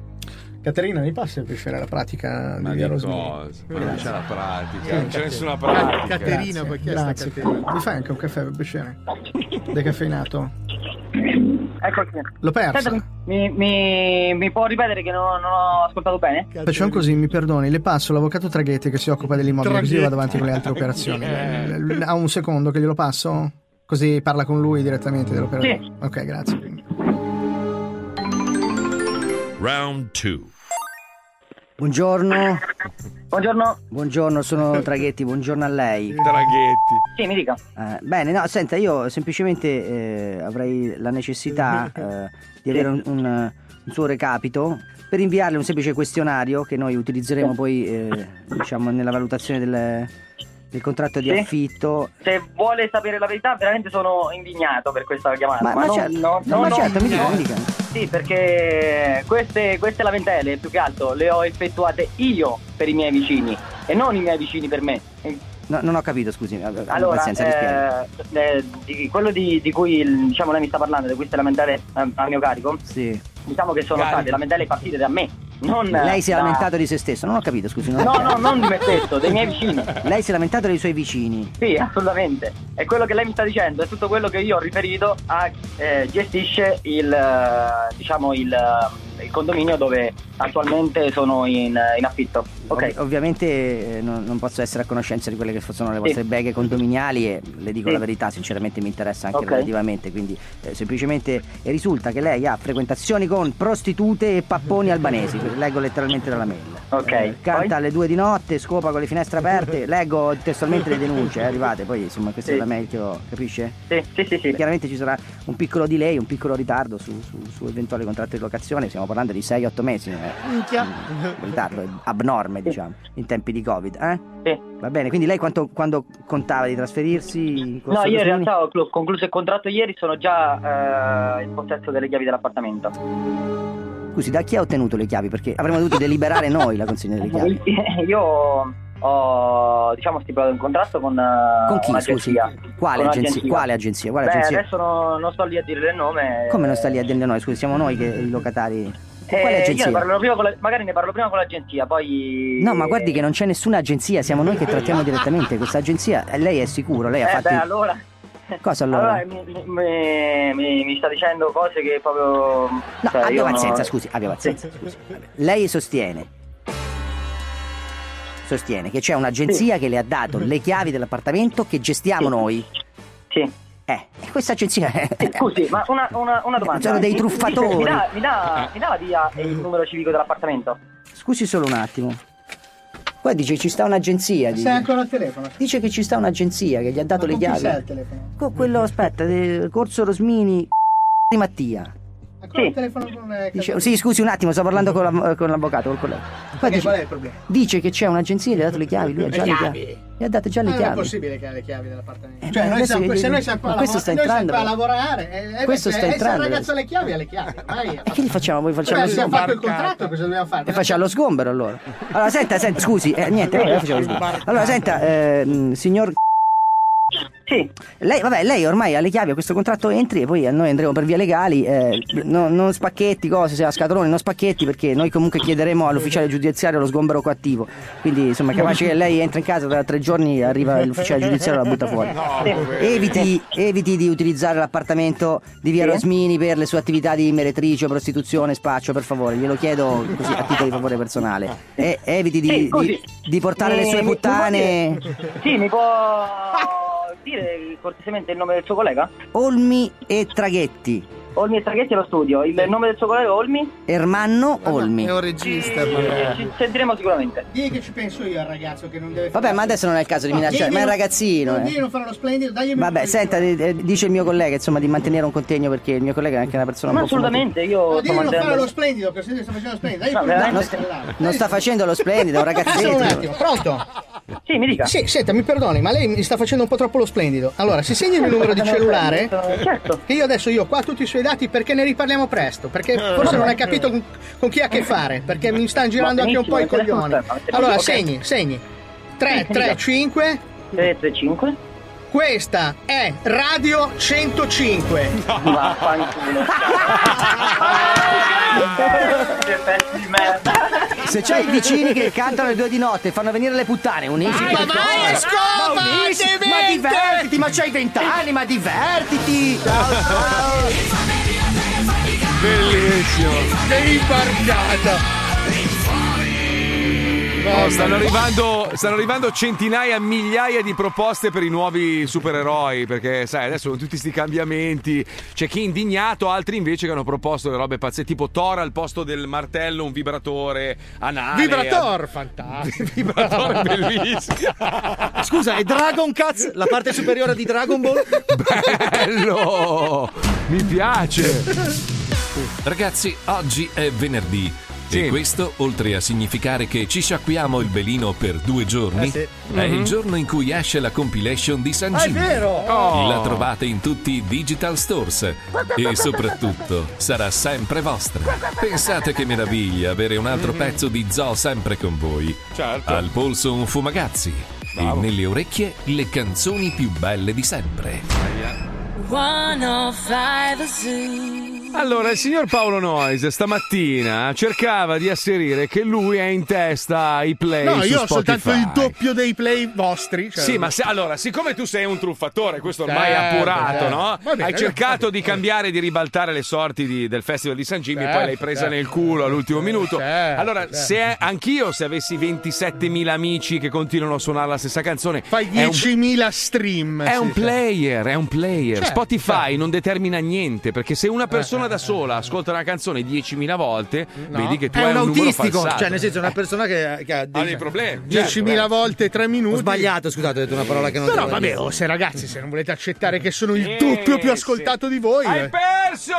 Caterina, mi passi per fare la pratica Ma di cosa? Ma non c'è la pratica, Sì, non c'è nessuna pratica. Caterina, Grazie. poi chi è Grazie. Caterina? Mi fai anche un caffè per piacere? Decaffeinato? Eccoci. L'ho persa. Senta, mi, mi, mi può ripetere che non, non ho ascoltato bene? Facciamo così, mi perdoni, le passo l'avvocato Traghetti che si occupa dell'immobile, così io vado avanti con le altre Traghetti. operazioni. Ha un secondo che glielo passo? Così parla con lui direttamente dell'operatore. Sì. Ok, grazie. Round 2. Buongiorno. Buongiorno. Buongiorno, sono Traghetti, buongiorno a lei. Traghetti. Sì, mi dica. Eh, bene, no, senta, io semplicemente eh, avrei la necessità eh, di avere un, un, un suo recapito per inviarle un semplice questionario che noi utilizzeremo poi eh, diciamo nella valutazione del, del contratto di Sì. affitto. Se vuole sapere la verità, veramente sono indignato per questa chiamata. Ma- ma non- certo, no, no, ma no, certo, mi dica, mi dica. Sì, perché queste, queste lamentele, più che altro, le ho effettuate io per i miei vicini e non i miei vicini per me. No, non ho capito, scusi. abbi Allora, pazienza, eh, eh, di- quello di, di cui il- diciamo, lei mi sta parlando, di queste lamentele eh, a mio carico, Sì. diciamo che sono Carico. state lamentele partite da me. Non, Lei si è da- lamentato di se stesso, non ho capito, scusi. No, no, non di me stesso, dei miei vicini. Lei si è lamentato dei suoi vicini. Sì, assolutamente. E quello che lei mi sta dicendo è tutto quello che io ho riferito a eh, gestisce il eh, diciamo il, eh, il condominio dove attualmente sono in, in affitto. Ok. Ov- ovviamente eh, non, non posso essere a conoscenza di quelle che sono le Sì. vostre beghe condominiali e le dico Sì. la verità, sinceramente mi interessa anche Ok. relativamente, quindi eh, semplicemente risulta che lei ha frequentazioni con prostitute e papponi albanesi, leggo letteralmente dalla mail. Ok. Eh, canta alle due di notte, scopa con le finestre aperte, leggo testualmente le denunce, eh, arrivate, poi insomma questa Sì. è la mail che ho, capisce? Sì, sì, sì, sì. Chiaramente ci sarà un piccolo delay, un piccolo ritardo su, su, su eventuali contratti di locazione, stiamo parlando di 6-8 mesi, eh. Minchia. un ritardo abnorme diciamo, in tempi di Covid, eh? Va bene, quindi lei quanto, quando contava di trasferirsi? No, io in realtà ho cl- concluso il contratto ieri, sono già eh, in possesso delle chiavi dell'appartamento. Scusi, da chi ha ottenuto le chiavi? Perché avremmo dovuto deliberare noi la consegna delle chiavi. Io ho diciamo stipulato un contratto con, eh, Con chi, scusi? Quale Con agenzia? Quale agenzia? Quale Beh, agenzia? adesso no- non sto lì a dire il nome. Come non sta lì a dire noi? Scusi, siamo noi che i locatari. Eh, ne agenzia? parlo prima con la- magari ne parlo prima con l'agenzia, poi. No, ma guardi che non c'è nessuna agenzia, siamo noi che trattiamo direttamente questa agenzia. eh, Lei è sicuro? Lei ha Eh, fatto. beh, allora. Cosa allora? mi, mi- mi- mi sta dicendo cose che proprio. No, cioè, abbia io non- pazienza, scusi, abbia pazienza. scusi. Lei sostiene. Sostiene che c'è un'agenzia che le ha dato le chiavi dell'appartamento che gestiamo noi. Sì. Eh, e questa agenzia è. Scusi, ma una, una, una domanda. Sono dei Mi- truffatori. Mi dà, mi dà, mi dà via il numero civico dell'appartamento? Scusi solo un attimo. Qua dice che ci sta un'agenzia. Dice, Sei ancora al telefono? dice che ci sta un'agenzia che gli ha dato le Con chi chiavi. sei al telefono? Con quello, aspetta, del Corso Rosmini di Mattia. Ancora al telefono con eh, Dice- sì, scusi un attimo, sto parlando con, la- con l'avvocato, col collega. Dice, qual è il problema? dice che c'è un'agenzia le ha dato le chiavi, lui ha già le chiavi? chiavi. Le ha date già le Ma non è chiavi. possibile che ha le chiavi dell'appartamento. Eh, cioè, noi siamo, che- se noi siamo qua, a ma questo lavora- sta noi siamo entrando, a lavorare, eh, eh, Questo beh, sta entrando, Se il ragazzo ha le chiavi, ha le chiavi. Vai. E che li facciamo? Voi facciamo Beh, lo abbiamo fatto il contratto, cosa dobbiamo fare? E facciamo lo sgombero allora. Allora, senta, senta, scusi, eh, niente, eh, facciamo lo sgombero. Allora, senta, ehm, signor. Sì. Lei, vabbè, lei ormai ha le chiavi a questo contratto, entri e poi noi andremo per via legali. eh, no- non spacchetti, cose, se a scatolone, non spacchetti, perché noi comunque chiederemo all'ufficiale giudiziario lo sgombero coattivo. Quindi, insomma, è capace che lei entra in casa tra tre giorni arriva l'ufficiale giudiziario e la butta fuori. Eviti, eviti di utilizzare l'appartamento di via Sì. Rosmini per le sue attività di meretrice, prostituzione, spaccio, per favore, glielo chiedo così a titolo di favore personale. E eviti di, Sì, di- di portare le Mi- sue mi può puttane. Sì, mi può dire cortesemente il nome del suo collega? Olmi e Traghetti. Olmi e Traghetti allo studio. Il nome del suo collega Olmi? Ermanno Olmi. È un regista. Eh, Ci sentiremo sicuramente. Dì che ci penso io al ragazzo che non deve fare. Vabbè, ma adesso non è il caso di No, minacciare, ma è un non- ragazzino. non eh. Non fare lo splendido, dagli Vabbè, senta, dice il mio collega insomma di mantenere un contegno perché il mio collega è anche una persona Ma un po' assolutamente, io No, sto non fare lo splendido, che sta facendo lo splendido. Dagli No, veramente? cellulare. Non sta facendo lo splendido, è un Solo un ragazzetto. attimo, pronto? Sì, mi dica. Sì, senta, mi perdoni, ma lei mi sta facendo un po' troppo lo splendido. Allora, si segni il mio numero di cellulare? Certo. Che io adesso io ho qua tutti i suoi dati perché ne riparliamo presto. Perché forse non hai capito con, con chi ha a che fare. Perché mi stanno girando anche un po' i coglioni. Allora, segni, segni. 3, 3, 5. 3, 3, 5. Questa è Radio 105. Vaffanculo. Che pezzi di merda. Se c'hai i vicini che cantano alle due di notte e fanno venire le puttane, unisci per vai, cosa? scopa, Ma unisci-! Ma divertiti, ma c'hai vent'anni, ma divertiti! Bellissimo. Sei imbarcata. Oh, stanno, arrivando, stanno arrivando centinaia, migliaia di proposte per i nuovi supereroi. Perché, sai, adesso con tutti questi cambiamenti c'è chi è indignato, altri invece che hanno proposto le robe pazze, tipo Thor al posto del martello, un vibratore anale. Vibrator, fantastico. Vibratore bellissimo. Scusa, è Dragon Cats, la parte superiore di Dragon Ball? Bello! Mi piace! Ragazzi, oggi è venerdì. Sì. E questo, oltre a significare che ci sciacquiamo il belino per due giorni, Eh sì. è Mhm. il giorno in cui esce la compilation di San Ah, è vero! Oh. La trovate in tutti i digital stores e soprattutto sarà sempre vostra. Pensate che meraviglia avere un altro pezzo di zoo sempre con voi. Certo. Al polso un fumagazzi Bravo. e nelle orecchie le canzoni più belle di sempre. 105 Zoo. Allora, il signor Paolo Noyes stamattina cercava di asserire che lui è in testa ai play No, io ho soltanto il doppio dei play vostri. cioè- Sì, ma se- allora, siccome tu sei un truffatore, questo ormai è Certo, appurato, certo. no? Bene, Hai cercato di cambiare, di ribaltare le sorti di- del Festival di San Gimmi, Certo, poi l'hai presa certo. nel culo all'ultimo minuto. Certo, allora, certo. se anch'io, se avessi 27.000 amici che continuano a suonare la stessa canzone, Fai è un- 10.000 stream. È sì, un player, è un player. Spotify non determina niente perché se una persona da sola ascolta una canzone 10.000 volte, No. vedi che tu È hai un autistico, cioè nel senso una persona che, che ha ha dei problemi. 10.000 certo, volte 3 minuti. Ho sbagliato, scusate, ho detto una parola che non Però vabbè, oh, se ragazzi, se non volete accettare che sono il Sì, doppio più sì. ascoltato di voi. Hai eh. perso!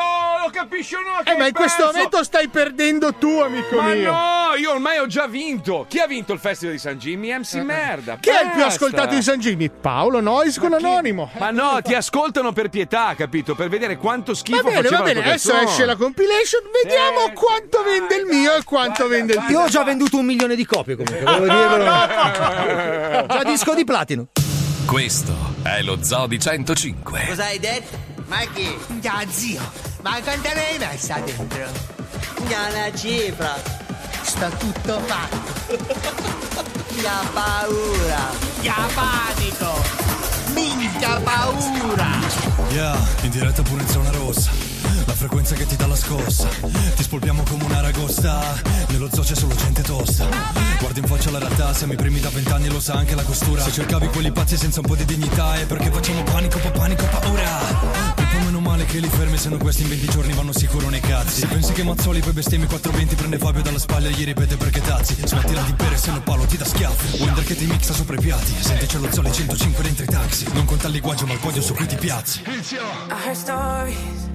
Lo capisci o no? Eh, ma in questo perso? momento stai perdendo tu, amico Ma mio. no, io ormai ho già vinto. Chi ha vinto il Festival di San Jimmy? MC Merda. Chi è il più basta. ascoltato di San Jimmy? Paolo Nois con Anonimo. Ma no, ti ascoltano per pietà, capito? Per vedere quanto schifo Va bene, faceva va bene, adesso canzone. esce la compilation, vediamo quanto vende il mio e quanto vende il tuo. Io ho già venduto un milione di copie comunque, volevo dirvelo. Già disco di platino. Questo è lo Zoo di 105. Cosa hai detto? Ma che? Ya zio, ma quanta l'hai messa dentro? Una cifra. Sta tutto fatto. Ya paura. Ya panico. Minchia paura. Yeah, in diretta pure in zona rossa. La frequenza che ti dà la scossa. Ti spolpiamo come un'aragosta. Nello zoo c'è solo gente tosta. Guardi in faccia la realtà, siamo i primi da vent'anni e lo sa anche la costura. Se cercavi quelli pazzi senza un po' di dignità è perché facciamo panico, pa' panico, paura. Meno male che li fermi, se no questi in 20 giorni vanno sicuro nei cazzi. Se pensi che Mazzoli poi bestemmi 420, prende Fabio dalla spalla e gli ripete perché tazzi. Smettila di bere, se no Paolo ti dà schiaffi. Wender che ti mixa sopra i piatti. Senti c'è lo Zoli 105 dentro i taxi. Non conta il linguaggio ma il podio su cui ti piazzi. I heard stories.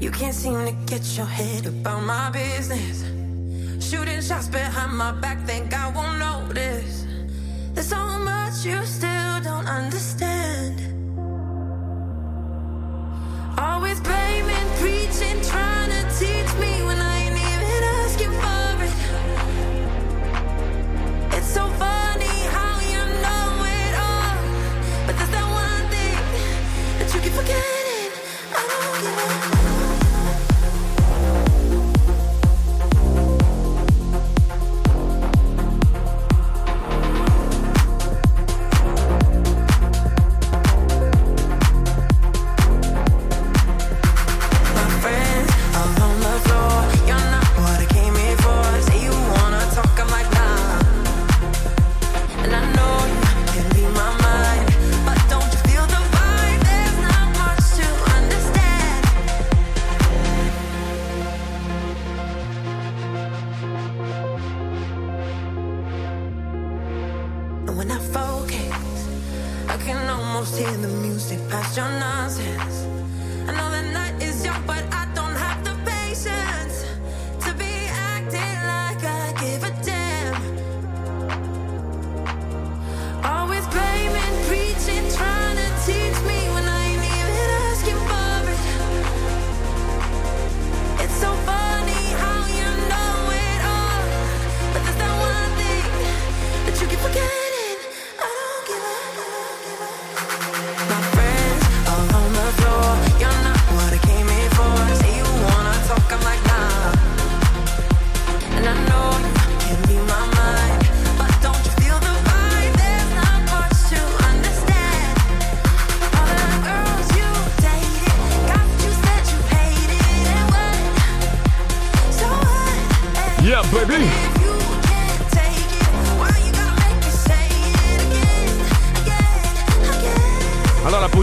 You can't seem to get your head about my business. Shooting shots behind my back, think I won't notice. There's so much you still don't understand. Always blaming, preaching, trying to teach me when I ain't even asking for it. It's so funny how you know it all, but there's that one thing that you keep forgetting. I don't give a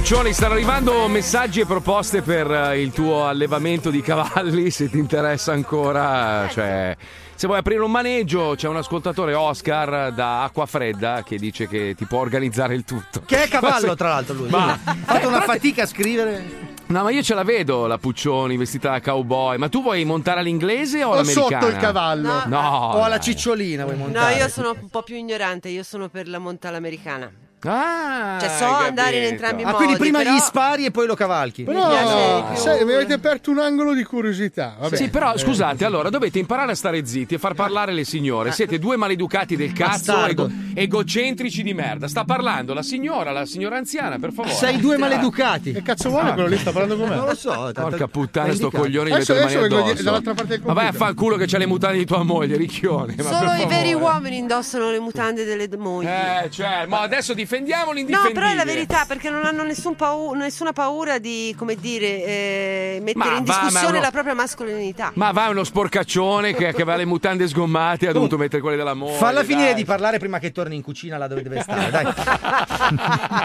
Puccioni, stanno arrivando messaggi e proposte per eh, il tuo allevamento di cavalli, se ti interessa ancora. Cioè, se vuoi aprire un maneggio, c'è un ascoltatore Oscar da Acqua Fredda che dice che ti può organizzare il tutto. Che è cavallo, se- tra l'altro, lui. Ma- Ha fatto una fatica a scrivere. No, ma io ce la vedo la Puccioni vestita da cowboy. Ma tu vuoi montare all'inglese o O all'americana? sotto il cavallo. No. o alla dai. cicciolina vuoi No, montare? io sono un po' più ignorante, io sono per la montata americana. Ah, cioè so andare in entrambi i Ah, modi. quindi prima però... gli spari e poi lo cavalchi. Però, più- sai, mi avete aperto un angolo di curiosità. Vabbè. Sì, però Eh, scusate, allora dovete imparare a stare zitti e far parlare le signore. Siete due maleducati del cazzo, ego- egocentrici di merda. Sta parlando la signora, la signora anziana, per favore. Sei due maleducati. Che cazzo vuole quello lì? Sta parlando con me? Non lo so. Porca puttana, sto coglione gli Adesso- metto le mani di- addosso. dall'altra parte del Ma vai a computer. fanculo che c'ha le mutande di tua moglie, ricchione. Solo i veri uomini indossano le mutande delle mogli. Eh, cioè, ma adesso difendiamo No, l'indifendibile. però è la verità perché non hanno nessun pau- nessuna paura di, come dire, eh, mettere Ma in va, discussione no. la propria mascolinità. Ma va uno sporcaccione che, che aveva le mutande sgommate e ha dovuto mettere quelle della moglie. Falla dai. finire di parlare prima che torni in cucina là dove deve stare, dai.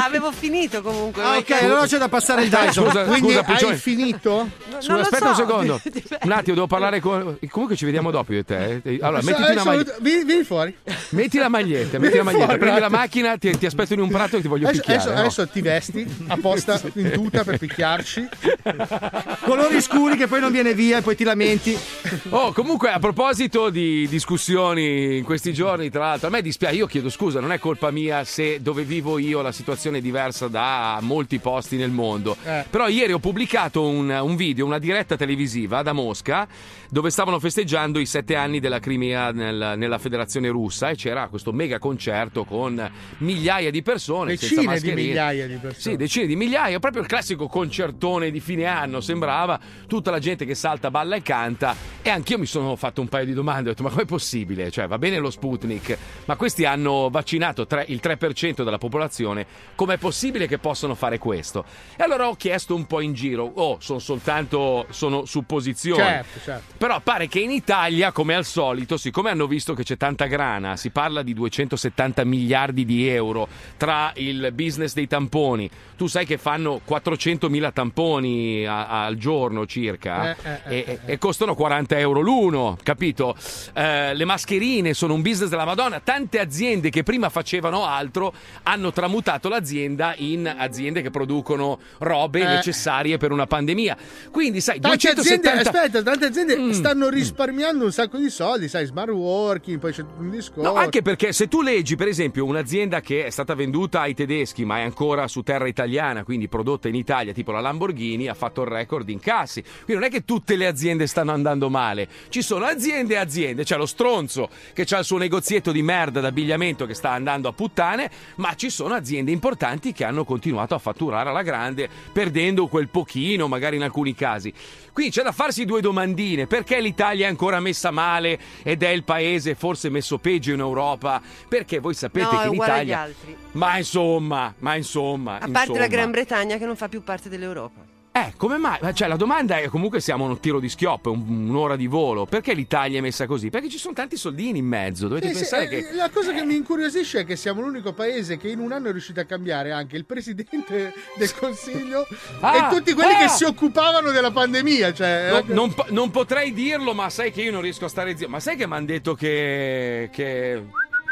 Avevo finito comunque. Ah, ok, allora c'è da passare il Dyson. scusa, Quindi scusa, hai finito? Scusa, lo aspetta un so, secondo. dipende. Un attimo, devo parlare con. Comunque ci vediamo dopo io e te. eh. Allora, mettiti una adesso- maglietta. Vieni, fuori. Metti la maglietta, metti la maglietta, prendi la guarda. Macchina, ti, ti aspetto in un prato e ti voglio Adesso, picchiare. adesso- no? adesso ti vesti apposta in tuta per picchiarci. Colori scuri che poi non viene via e poi ti lamenti. Oh, comunque, a proposito di discussioni in questi giorni, tra l'altro, a me dispiace, io chiedo scusa, non è colpa mia se dove vivo io la situazione è diversa da molti posti nel mondo. Eh. Però ieri ho pubblicato un, un video, una diretta televisiva da Mosca, dove stavano festeggiando i sette anni della Crimea nel- nella federazione russa e c'era questo mega concerto con migliaia di persone. Decine di migliaia di persone. Sì, decine di migliaia, proprio il classico concertone di fine anno, sembrava tutta la gente che salta, balla e canta e anch'io mi sono fatto un paio di domande, ho detto ma com'è possibile? Cioè va bene lo Sputnik, ma questi hanno vaccinato tre- il 3% della popolazione, com'è possibile che possano fare questo? E allora ho chiesto un po' in giro, oh, sono soltanto, sono supposizioni. Certo, certo. Però pare che in Italia, come al solito, siccome hanno visto che c'è tanta grana, si parla di 270 miliardi di euro tra il business dei tamponi. Tu sai che fanno 400 mila tamponi a- al giorno circa Eh, eh, e, eh, e costano 40 euro l'uno, capito? Eh, le mascherine sono un business della Madonna. Tante aziende che prima facevano altro hanno tramutato l'azienda in aziende che producono robe Eh. necessarie per una pandemia. Quindi, sai, Tante aziende, 270 aspetta, tante aziende Mm. stanno risparmiando un sacco di soldi, sai, smart working, poi c'è un discorso. No, anche perché se tu leggi, per esempio, un'azienda che è stata venduta ai tedeschi, ma è ancora su terra italiana, quindi prodotta in Italia, tipo la Lamborghini, ha fatto il record di incassi. Quindi non è che tutte le aziende stanno andando male. Ci sono aziende e aziende. C'è lo stronzo che ha il suo negozietto di merda d'abbigliamento che sta andando a puttane, ma ci sono aziende importanti che hanno continuato a fatturare alla grande, perdendo quel pochino, magari in alcuni casi. Qui c'è da farsi due domandine: perché l'Italia è ancora messa male ed è il paese forse messo peggio in Europa? Perché voi sapete No, che l'Italia. altri. Ma insomma, ma insomma. A parte insomma. la Gran Bretagna che non fa più parte dell'Europa. Eh, come mai? Cioè, la domanda è: comunque siamo a un tiro di schioppo, un- un'ora di volo. Perché l'Italia è messa così? Perché ci sono tanti soldini in mezzo. Dovete Sì, sì, pensare eh, che. La cosa che mi incuriosisce è che siamo l'unico paese che in un anno è riuscito a cambiare anche il presidente del consiglio Ah, e tutti quelli ah! che si occupavano della pandemia. Cioè, No, non, po- non potrei dirlo, ma sai che io non riesco a stare zitto. Ma sai che mi hanno detto che. che...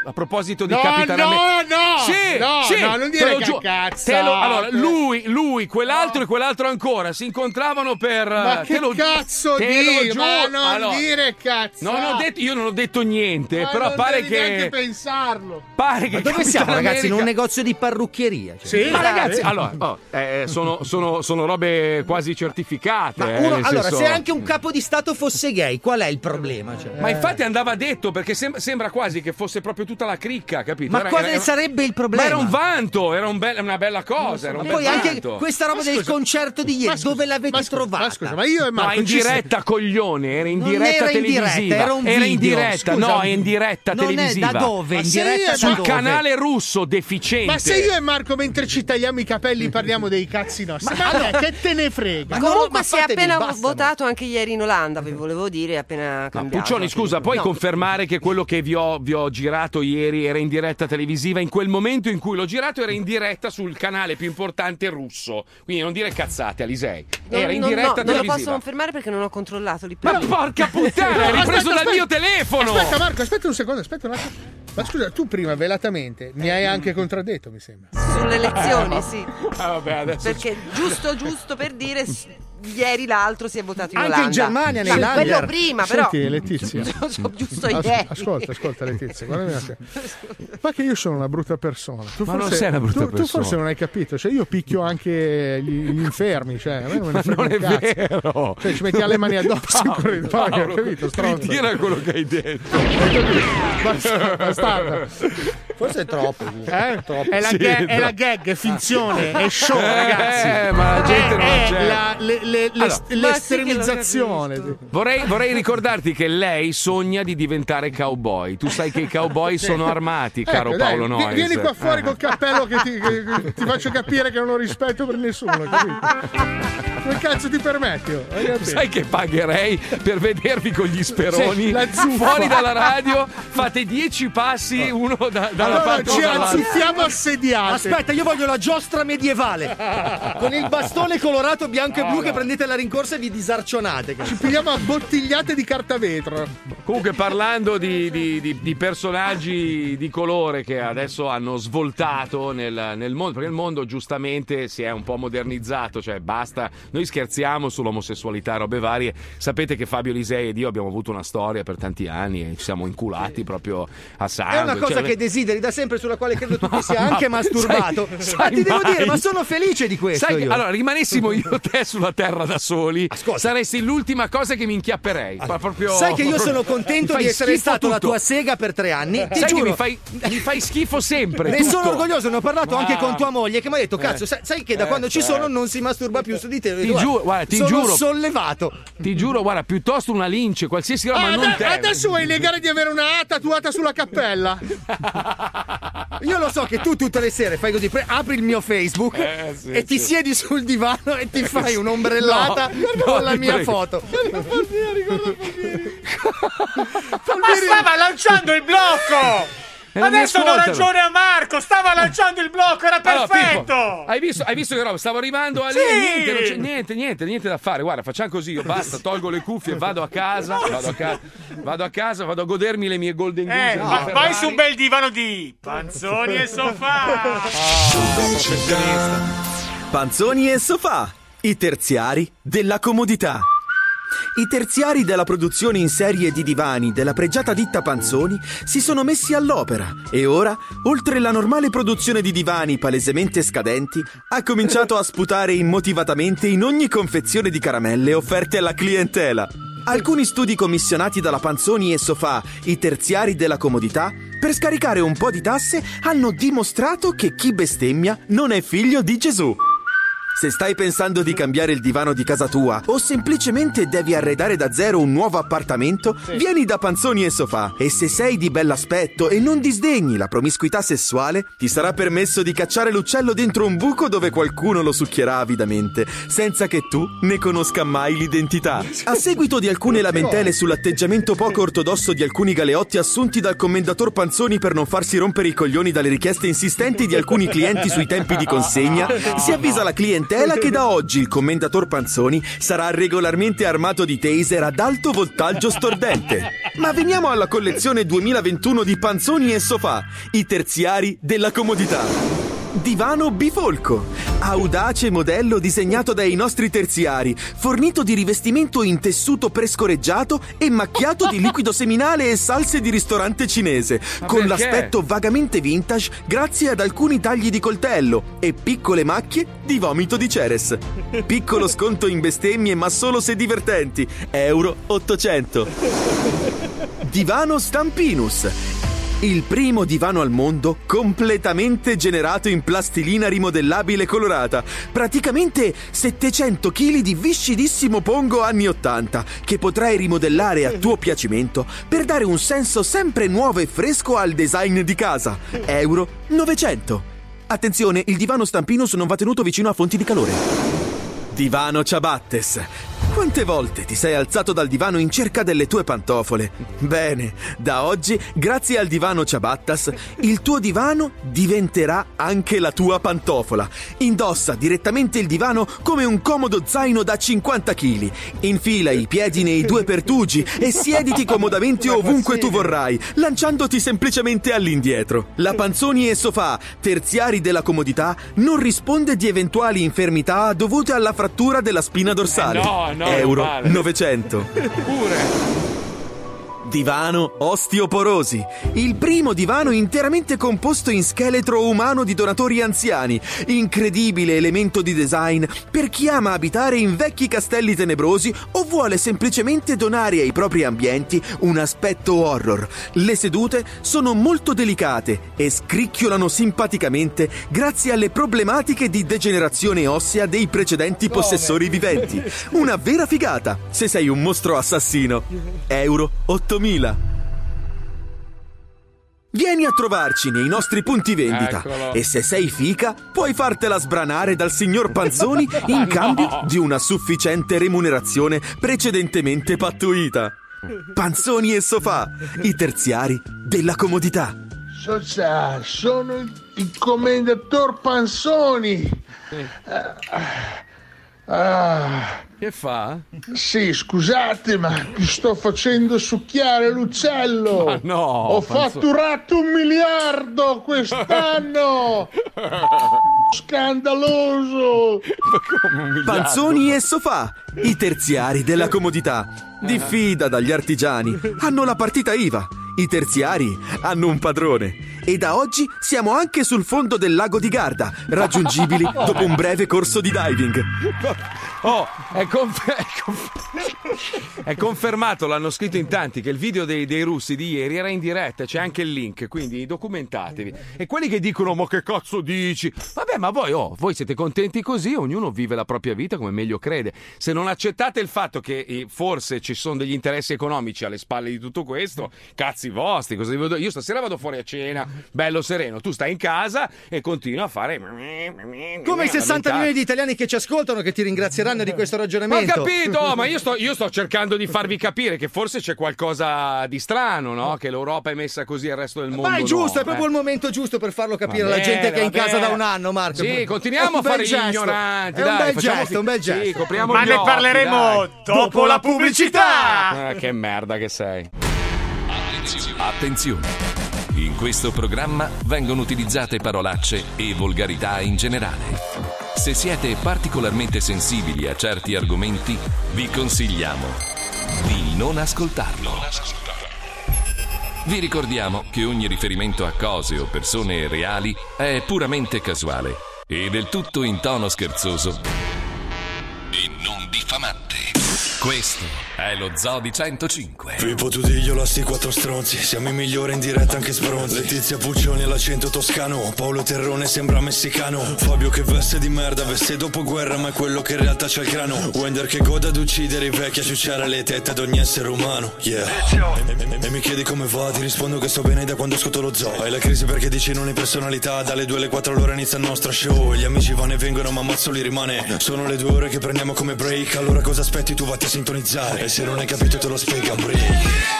A proposito di No, Capitan no, America- no! Sì, No, sì, no, non dire che cazzate. Te lo- allora, lui, lui, quell'altro e quell'altro ancora si incontravano per. Ma te che lo- cazzo te di? lo Ma non Allora, dire cazzo! non ho detto, io non ho detto niente, Ma però non pare devi neanche che. pensarlo. Pare che Ma dove Capitan siamo, ragazzi? In un America- negozio di parrucchieria. cioè. Ma ragazzi, allora, oh, eh, sono, sono- sono robe quasi certificate. Ma eh, uno- allora, senso- se anche un capo di Stato fosse gay, qual è il problema? Cioè? Ma infatti andava detto perché sem- sembra quasi che fosse proprio tutta la cricca, capito? Ma Era- quale era- sarebbe il problema? Ma era un vanto, era un bel- una bella cosa. Era un Ma bel poi anche vanto. questa roba Ma del scusa, concerto di ieri, dove l'avete trovata? Ma scusa, ma io e No, Marco in ci siamo- diretta, coglione, era in Non diretta era in diretta, televisiva. era un in video, diretta, scusa. no, è in diretta Non è televisiva. da dove? Ma In diretta Sul dove? canale russo deficiente. Ma se io e Marco mentre ci tagliamo i capelli parliamo dei cazzi nostri, ma, allora, che te ne frega? Ma comunque ma si è appena votato anche ieri in Olanda, vi volevo dire, appena cambiato. Puccioni, scusa, puoi confermare che quello che vi ho, vi ho girato ieri era in diretta televisiva? In quel momento in cui l'ho girato era in diretta sul canale più importante russo. Quindi non dire cazzate, Alisei. Non- Era in non- diretta no, non lo televisiva. posso confermare perché non ho controllato lì Ma porca puttana, hai No, ripreso aspetta, dal aspetta. mio telefono! Aspetta Marco, aspetta un secondo, aspetta un attimo. Ma scusa, tu prima velatamente mi hai anche contraddetto, mi sembra. Sulle elezioni, sì. Ah, vabbè, adesso Perché giusto, giusto per dire, ieri l'altro si è votato in Anche Olanda. in Germania, nei Ma Lander. quello prima, però. Senti Letizia. giusto As- ieri. ascolta, ascolta Letizia, guardami un attimo. Ma che io sono una brutta persona. Tu Ma forse, non sei una brutta tu, tu persona. forse non hai capito, cioè io picchio anche gli, gli infermi, cioè a me non me ne Ma frega non un è cazzo. vero. Cioè ci mettiamo le mani addosso in corridoio, Paolo, capito? Stronzo. ritira quello che hai detto. Bastardo, bastardo. Forse è troppo. Eh? È, la Sì, ga- è no. la gag, è finzione, è show, Eh, ragazzi. ma la gente è, non è c'è. la- le- le- le- Allora, l'estremizzazione. sì. Vorrei, vorrei ricordarti che lei sogna di diventare cowboy. Tu sai che i cowboy sono armati, caro Ecco, dai, Paolo vi- Noyes. Vieni qua fuori Eh. col cappello che ti, che- ti faccio capire che non ho rispetto per nessuno, capito? Come cazzo ti permetti? oh? Sai che pagherei per vedervi con gli speroni Sì, fuori dalla radio? Fate dieci passi, uno da- dalla Allora parte ci azzuffiamo assediati. Aspetta, io voglio la giostra medievale con il bastone colorato bianco e blu che prendete la rincorsa e vi disarcionate. Ci pigliamo a bottigliate di carta vetro. Comunque, parlando di, di- di- di personaggi di colore che adesso hanno svoltato nel, nel mondo, perché il mondo giustamente si è un po' modernizzato, cioè basta. Noi scherziamo sull'omosessualità e robe varie. Sapete che Fabio Lisei ed io abbiamo avuto una storia per tanti anni e ci siamo inculati proprio a sangue. È una cosa Cioè, che desideri da sempre, sulla quale credo tu ti sia anche ma- masturbato. sai- ma sai ti devo mai? dire, ma sono felice di questo. Sai allora, rimanessimo io e te sulla terra da soli, saresti l'ultima cosa che mi inchiapperei. Ma proprio- Sai che io sono contento di essere stato la tutto. tua sega per tre anni. Ti Sai che giuro. mi fai, mi fai schifo sempre. Ne tutto. sono orgoglioso, ne ho parlato Ma- anche con tua moglie che mi ha detto: Cazzo, Eh. sai, sai che da Eh, quando ci certo. sono non si masturba più su di te. Ti giuro, guarda, ti sono giuro. sollevato. Ti giuro, guarda, piuttosto una lince, qualsiasi roba, Ah, ma non te. adesso vuoi negare di avere una A tatuata sulla cappella? Io lo so che tu tutte le sere fai così: pre- apri il mio Facebook Eh, sì, e ti sì. siedi sul divano e ti fai un'ombrellata No, con no, la mia prego. foto. Ma stava lanciando il blocco! Adesso do ragione a Marco, stava lanciando il blocco, era Allora, perfetto! Pippo, hai, visto, hai visto che roba? Stavo arrivando a lì Sì! niente, non c'è niente, niente, niente da fare. Guarda, facciamo così, io basta, tolgo le cuffie, vado a casa, vado a, ca- vado a casa, vado a godermi le mie golden goose. Eh, va- vai su un bel divano di panzoni e sofà! Professionista. Panzoni e sofà, i terziari della comodità. I terziari della produzione in serie di divani della pregiata ditta Panzoni si sono messi all'opera e ora, oltre la normale produzione di divani palesemente scadenti, ha cominciato a sputare immotivatamente in ogni confezione di caramelle offerte alla clientela. Alcuni studi commissionati dalla Panzoni e Sofà, i terziari della comodità, per scaricare un po' di tasse hanno dimostrato che chi bestemmia non è figlio di Gesù. Se stai pensando di cambiare il divano di casa tua o semplicemente devi arredare da zero un nuovo appartamento, vieni da Panzoni e Sofà e se sei di bell'aspetto e non disdegni la promiscuità sessuale, ti sarà permesso di cacciare l'uccello dentro un buco dove qualcuno lo succhierà avidamente, senza che tu ne conosca mai l'identità. A seguito di alcune lamentele sull'atteggiamento poco ortodosso di alcuni galeotti assunti dal commendator Panzoni per non farsi rompere i coglioni dalle richieste insistenti di alcuni clienti sui tempi di consegna, si avvisa la clientela che da oggi il commendator Panzoni sarà regolarmente armato di taser ad alto voltaggio stordente. Ma veniamo alla collezione 2021 di Panzoni e Sofà, i terziari della comodità. Divano bifolco, audace modello disegnato dai nostri terziari, fornito di rivestimento in tessuto prescoreggiato e macchiato di liquido seminale e salse di ristorante cinese, Ma con perché? l'aspetto vagamente vintage grazie ad alcuni tagli di coltello e piccole macchie di vomito di Ceres. Piccolo sconto in bestemmie, ma solo se divertenti. Euro 800. Divano Stampinus. Il primo divano al mondo completamente generato in plastilina rimodellabile colorata. Praticamente 700 kg di viscidissimo pongo anni 80 che potrai rimodellare a tuo piacimento per dare un senso sempre nuovo e fresco al design di casa. Euro 900. Attenzione, il divano Stampinus non va tenuto vicino a fonti di calore. Divano Ciabattes. Quante volte ti sei alzato dal divano in cerca delle tue pantofole? Bene, da oggi, grazie al divano Ciabattas, il tuo divano diventerà anche la tua pantofola. Indossa direttamente il divano come un comodo zaino da 50 kg. Infila i piedi nei due pertugi e siediti comodamente ovunque tu vorrai, lanciandoti semplicemente all'indietro. La Panzoni e Sofà, terziari della comodità, non risponde di eventuali infermità dovute alla frattura della spina dorsale. Eh no, no, Euro non vale. 900. Divano osteoporosi, il primo divano interamente composto in scheletro umano di donatori anziani, incredibile elemento di design per chi ama abitare in vecchi castelli tenebrosi o vuole semplicemente donare ai propri ambienti un aspetto horror. Le sedute sono molto delicate e scricchiolano simpaticamente grazie alle problematiche di degenerazione ossea dei precedenti possessori viventi. Una vera figata se sei un mostro assassino. Euro 8000. Vieni a trovarci nei nostri punti vendita Eccolo. e se sei fica puoi fartela sbranare dal signor Panzoni in cambio di una sufficiente remunerazione precedentemente pattuita. Panzoni e sofà, i terziari della comodità. Socia, sono il, commendator Panzoni. Eh, Ah, Che fa? sì, scusate, ma mi sto facendo succhiare l'uccello. Ma no, Ho Panzo- fatturato un miliardo quest'anno. Scandaloso. Panzoni e sofà, i terziari della comodità. Diffida dagli artigiani. Hanno la partita IVA. I terziari hanno un padrone. E da oggi siamo anche sul fondo del lago di Garda, raggiungibili dopo un breve corso di diving. Oh, è, conf- è conf- è confermato, l'hanno scritto in tanti, che il video dei, dei russi di ieri era in diretta, c'è anche il link, quindi documentatevi. E quelli che dicono, ma che cazzo dici? Vabbè, ma voi, oh, voi siete contenti così, ognuno vive la propria vita come meglio crede. Se non accettate il fatto che eh, forse ci sono degli interessi economici alle spalle di tutto questo, cazzi vostri, cosa devo dire? Io stasera vado fuori a cena, bello sereno, tu stai in casa e continui a fare... Come i 60 milioni di italiani che ci ascoltano che ti ringrazieranno di questo Ho ragionamento. capito, ma io sto, io sto cercando di farvi capire che forse c'è qualcosa di strano, no? Che l'Europa è messa così e il resto del mondo. Ma è giusto, no, è proprio eh. il momento giusto per farlo capire Va alla bene, gente che è in va casa da bene. un anno, Marco. Sì, continuiamo a fare bel gli gesto. ignoranti. È un dai, bel facciamo gesto, un bel gesto. Sì, Ma ne occhi, parleremo dai. dopo la pubblicità. Eh, che merda che sei. Attenzione! In questo programma vengono utilizzate parolacce e volgarità in generale. Se siete particolarmente sensibili a certi argomenti, vi consigliamo di non ascoltarlo. Vi ricordiamo che ogni riferimento a cose o persone reali è puramente casuale e del tutto in tono scherzoso non diffamante. Questo è lo Zoo di 105. Pippo Tudiglio, sti quattro stronzi. Siamo i migliori in diretta anche sbronzi. Letizia Puccioni all'accento toscano. Paolo Terrone sembra messicano. Fabio che veste di merda Veste dopo guerra ma è quello che in realtà c'ha il crano Wender che goda ad uccidere i vecchi A ciucciare le tette ad ogni essere umano. Yeah. E, e- e mi chiedi come va Ti rispondo che sto bene da quando ascolto lo zoo. Hai la crisi perché dici non hai personalità. Dalle 2 alle 4 allora inizia il nostro show. Gli amici vanno e vengono ma ammazzo li rimane. Sono le due ore che prendiamo come break Allora cosa aspetti tu? Vatti a sintonizzare. E se non hai capito te lo spiega break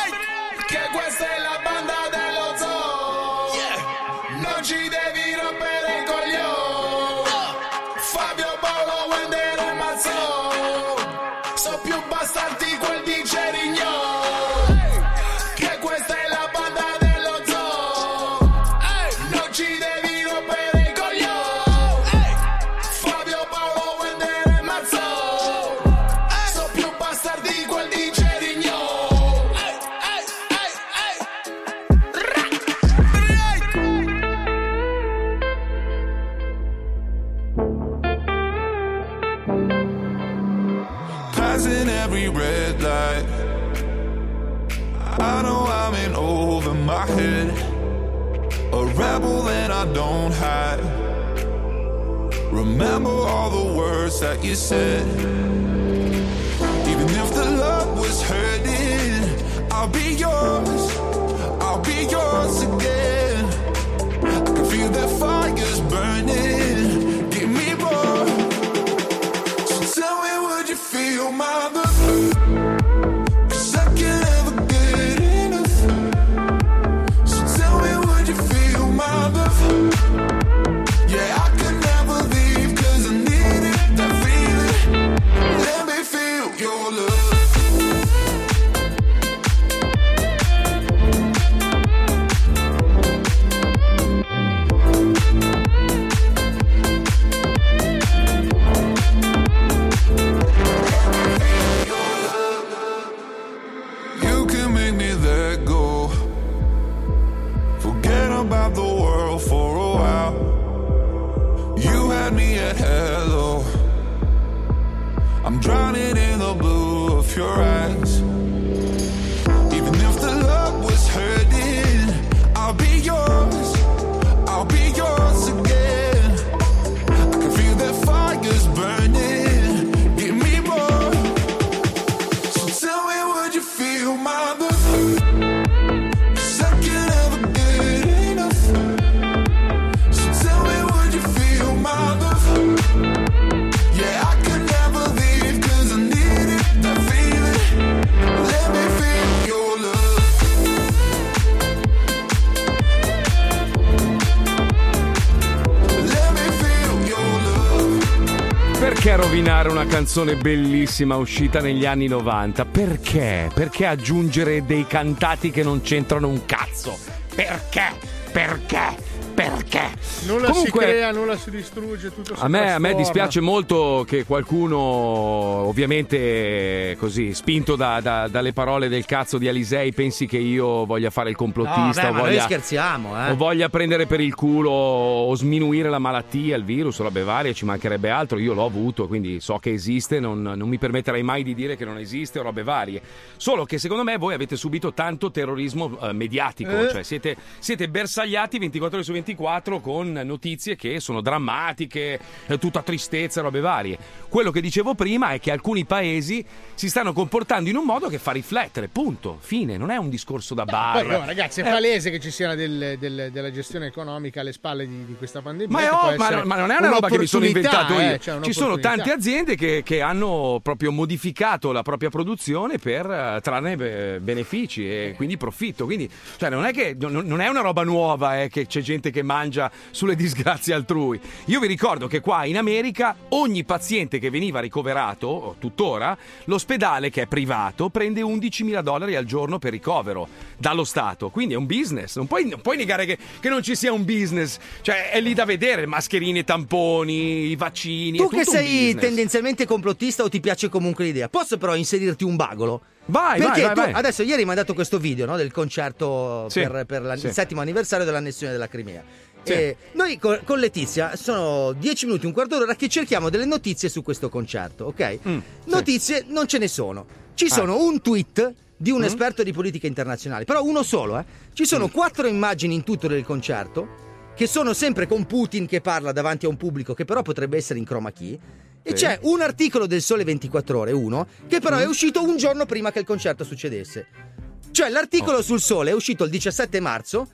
I don't hide. Remember all the words that you said. Even if the love was hurting, I'll be yours. Canzone bellissima uscita negli anni 90? Perché? Perché aggiungere dei cantati che non c'entrano un cazzo? Perché? Perché? Perché? Nulla Comunque- si crea, nulla si distrugge, tutto si A me, a me dispiace molto che qualcuno, ovviamente così, spinto da- da- dalle parole del cazzo di Alisei, pensi che io voglia fare il No, complottista beh, o voglia, scherziamo, eh. o voglia prendere per il culo o sminuire la malattia, il virus, robe varie, ci mancherebbe altro. Io l'ho avuto, quindi so che esiste, non, non mi permetterei mai di dire che non esiste o robe varie. Solo che secondo me voi avete subito tanto terrorismo eh, mediatico, Eh. cioè siete, siete bersagliati 24 ore su 24 con notizie che sono drammatiche, eh, tutta tristezza, robe varie. Quello che dicevo prima è che alcuni paesi si stanno comportando in un modo che fa riflettere, punto, fine, non è un discorso da bar. Poi, oh, ragazzi, è Eh, palese che ci sia del- del- della gestione economica alle spalle di, di questa pandemia. Ma, ov- ma- ma non è una roba che mi sono inventato io. eh, cioè Ci sono tante aziende che, che hanno proprio modificato la propria produzione per eh, trarne eh, benefici e quindi profitto. Quindi, cioè, non è che non, non è una roba nuova eh, che c'è gente che mangia sulle disgrazie altrui. Io vi ricordo che qua in America ogni paziente che veniva ricoverato, tuttora, l'ospedale che è privato prende 11.000 dollari al giorno per ricovero dallo Stato. Quindi è un business. Non puoi, non puoi negare che, che non ci sia un business. Cioè, è lì da vedere: mascherine, tamponi, i vaccini. Tu che sei tendenzialmente complottista o ti piace comunque l'idea? Posso però inserirti un bagolo? Vai, Perché vai, vai, vai. adesso ieri mi hai dato questo video no, del concerto Sì, per, per la- sì. il settimo anniversario dell'annessione della Crimea. Sì. E noi co- con Letizia sono dieci minuti, un quarto d'ora che cerchiamo delle notizie su questo concerto, ok? Mm, notizie non ce ne sono. Ci Ah. sono un tweet di Mm. un esperto di politica internazionale, però uno solo, eh. Ci sono quattro immagini in tutto del concerto che sono sempre con Putin che parla davanti a un pubblico che però potrebbe essere in chroma key. E Sì. c'è un articolo del Sole 24 Ore, uno, che però è uscito un giorno prima che il concerto succedesse. Cioè l'articolo sul Sole è uscito il 17 marzo,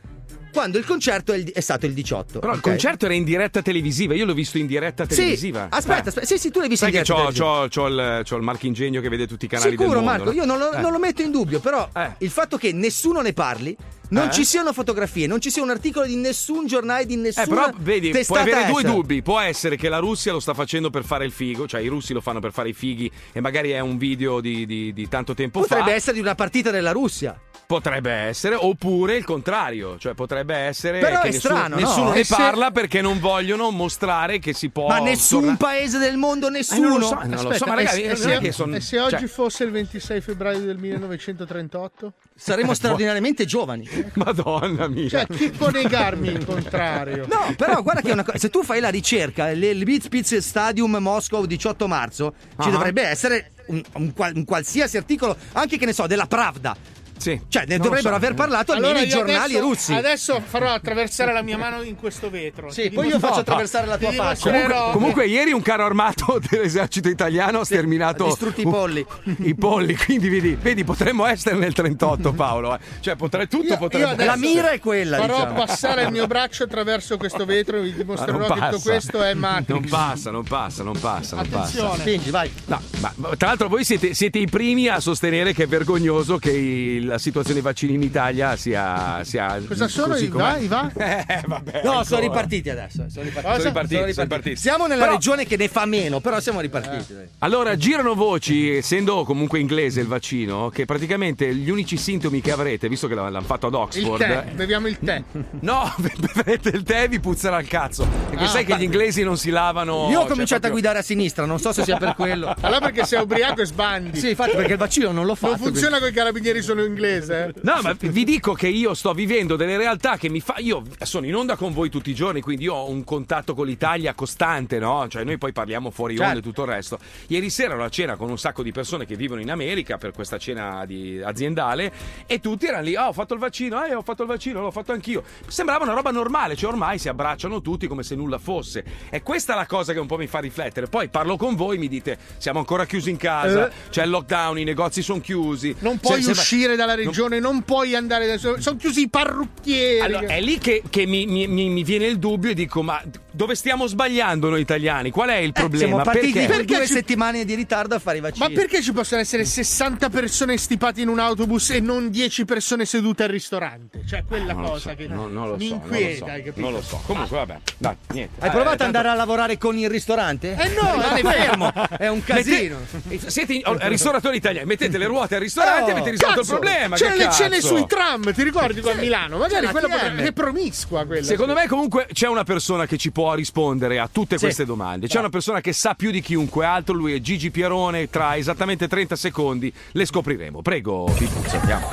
quando il concerto è, il- è stato il 18. Però il ok? concerto era in diretta televisiva, io l'ho visto in diretta Sì, televisiva. aspetta, Eh. aspetta, sì, sì, tu l'hai visto Sai in diretta c'ho, televisiva. c'ho- c'ho il, c'ho il marchingegno che vede tutti i canali Sicuro, del mondo. Marco, no? io non lo, Eh. non lo metto in dubbio, però il fatto che nessuno ne parli, non Eh? ci siano fotografie, non ci sia un articolo di nessun giornale, di Eh, nessuna però vedi, puoi avere due dubbi. Può essere che la Russia lo sta facendo per fare il figo, cioè i russi lo fanno per fare i fighi e magari è un video di, di- di tanto tempo Potrebbe fa. essere di una partita della Russia. Potrebbe essere, oppure il contrario, cioè potrebbe essere Però che è nessuno, strano, no? nessuno E ne se- parla perché non vogliono mostrare che si può. Ma nessun tornare- paese del mondo, Eh, nessuno. non lo so, non lo so, ma ragazzi, e, se, son- e se oggi cioè- fosse il 26 febbraio del 1938? Saremmo straordinariamente giovani. Madonna mia. Cioè, chi può negarmi il contrario? No, però guarda che è una cosa. Se tu fai la ricerca, il Lvivspitz Stadium Moscow 18 marzo, ci Ah. dovrebbe essere un, un qual- un qualsiasi articolo, anche che ne so, della Pravda. Sì. Cioè, ne dovrebbero so. aver parlato almeno Allora i io giornali adesso, russi. Adesso farò attraversare la mia mano in questo vetro. Sì, poi io faccio attraversare la tua faccia. Comunque, comunque ieri un carro armato dell'esercito italiano ha sterminato ha distrutto i polli. I polli, quindi vedi, vedi, potremmo essere nel 38 Paolo, eh. cioè potrei, tutto Io- potrebbe io La mira è quella, Farò diciamo. passare il mio braccio attraverso questo vetro e vi dimostrerò non che tutto passa. questo è Matrix. Non passa, non passa, non passa, non passa. Attenzione. Spingi, vai. No, ma, ma tra l'altro voi siete, siete i primi a sostenere che è vergognoso che il- la situazione dei vaccini in Italia sia... sia Cosa sono i va? I va? Eh, vabbè, No, ancora. sono ripartiti adesso. Sono ripartiti. Cosa? Sono ripartiti, sono ripartiti. Siamo nella Però- regione che ne fa meno, però siamo ripartiti. dai. Allora, girano voci, essendo comunque inglese il vaccino, che praticamente gli unici sintomi che avrete, visto che l'hanno fatto ad Il Oxford... tè, beviamo il tè. No, bevete il tè e vi puzzerà il cazzo. Perché Ah, sai che gli inglesi non si lavano... Io ho cioè, cominciato a proprio- guidare a sinistra, non so se sia per quello. Allora perché sei ubriaco e sbandi. Sì, infatti, perché il vaccino non l'ho fatto. Non funziona con i carabinieri solo inglese. No, ma vi dico che io sto vivendo delle realtà che mi fa. Io sono in onda con voi tutti i giorni, quindi io ho un contatto con l'Italia costante, no? Cioè, noi poi parliamo fuori onda Certo. e tutto il resto. Ieri sera ero a cena con un sacco di persone che vivono in America per questa cena di- aziendale e tutti erano lì. Ah, ho fatto il vaccino, eh, ho fatto il vaccino, l'ho fatto anch'io. Sembrava una roba normale, cioè ormai si abbracciano tutti come se nulla fosse. E questa è la cosa che un po' mi fa riflettere. Poi parlo con voi, mi dite: siamo ancora chiusi in casa, Eh. c'è il lockdown, i negozi sono chiusi. Non puoi Se- se- uscire dalla regione, non puoi andare da sono chiusi i parrucchieri. Allora, è lì che, che mi- mi- mi viene il dubbio e dico: ma dove stiamo sbagliando noi italiani? Qual è il Eh, Siamo problema? partiti Perché? per due ci- settimane di ritardo a fare i vaccini. Ma perché ci possono essere 60 persone stipate in un autobus e non 10 persone sedute al ristorante? Cioè, quella Non lo cosa so, che non, non lo mi so, inquieta, non lo so, capito? non lo so. Comunque, vabbè, dai, niente. Hai Eh, provato ad tanto- andare a lavorare con il ristorante? Eh no, rimane no, fermo. È un casino. Mette- Siete oh, ristoratori italiani, mettete le ruote al ristorante e Oh, avete risolto cazzo, il problema. C'erano che le cene sui tram, ti ricordi qua a Milano? Magari C'è la quella potrebbe- è promiscua quella. Secondo me comunque c'è una persona che ci può rispondere a tutte Sì. queste domande. C'è una persona che sa più di chiunque altro, lui è Gigi Pierone, tra esattamente 30 secondi le scopriremo. Prego, Pipuzzo, andiamo.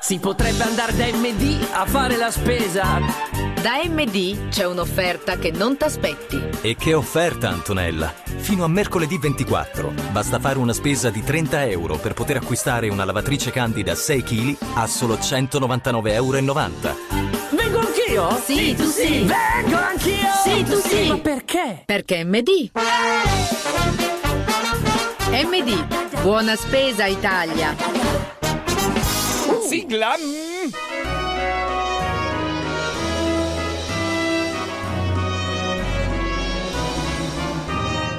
Si potrebbe andare da MD a fare la spesa. Da MD c'è un'offerta che non t'aspetti. E che offerta, Antonella! Fino a mercoledì 24 basta fare una spesa di 30 euro per poter acquistare una lavatrice candida 6 kg a solo 199,90 euro. Vengo anch'io? Sì, tu sì. Vengo anch'io? Sì, tu sì. Ma perché? Perché MD. MD. Buona spesa Italia. Sigla.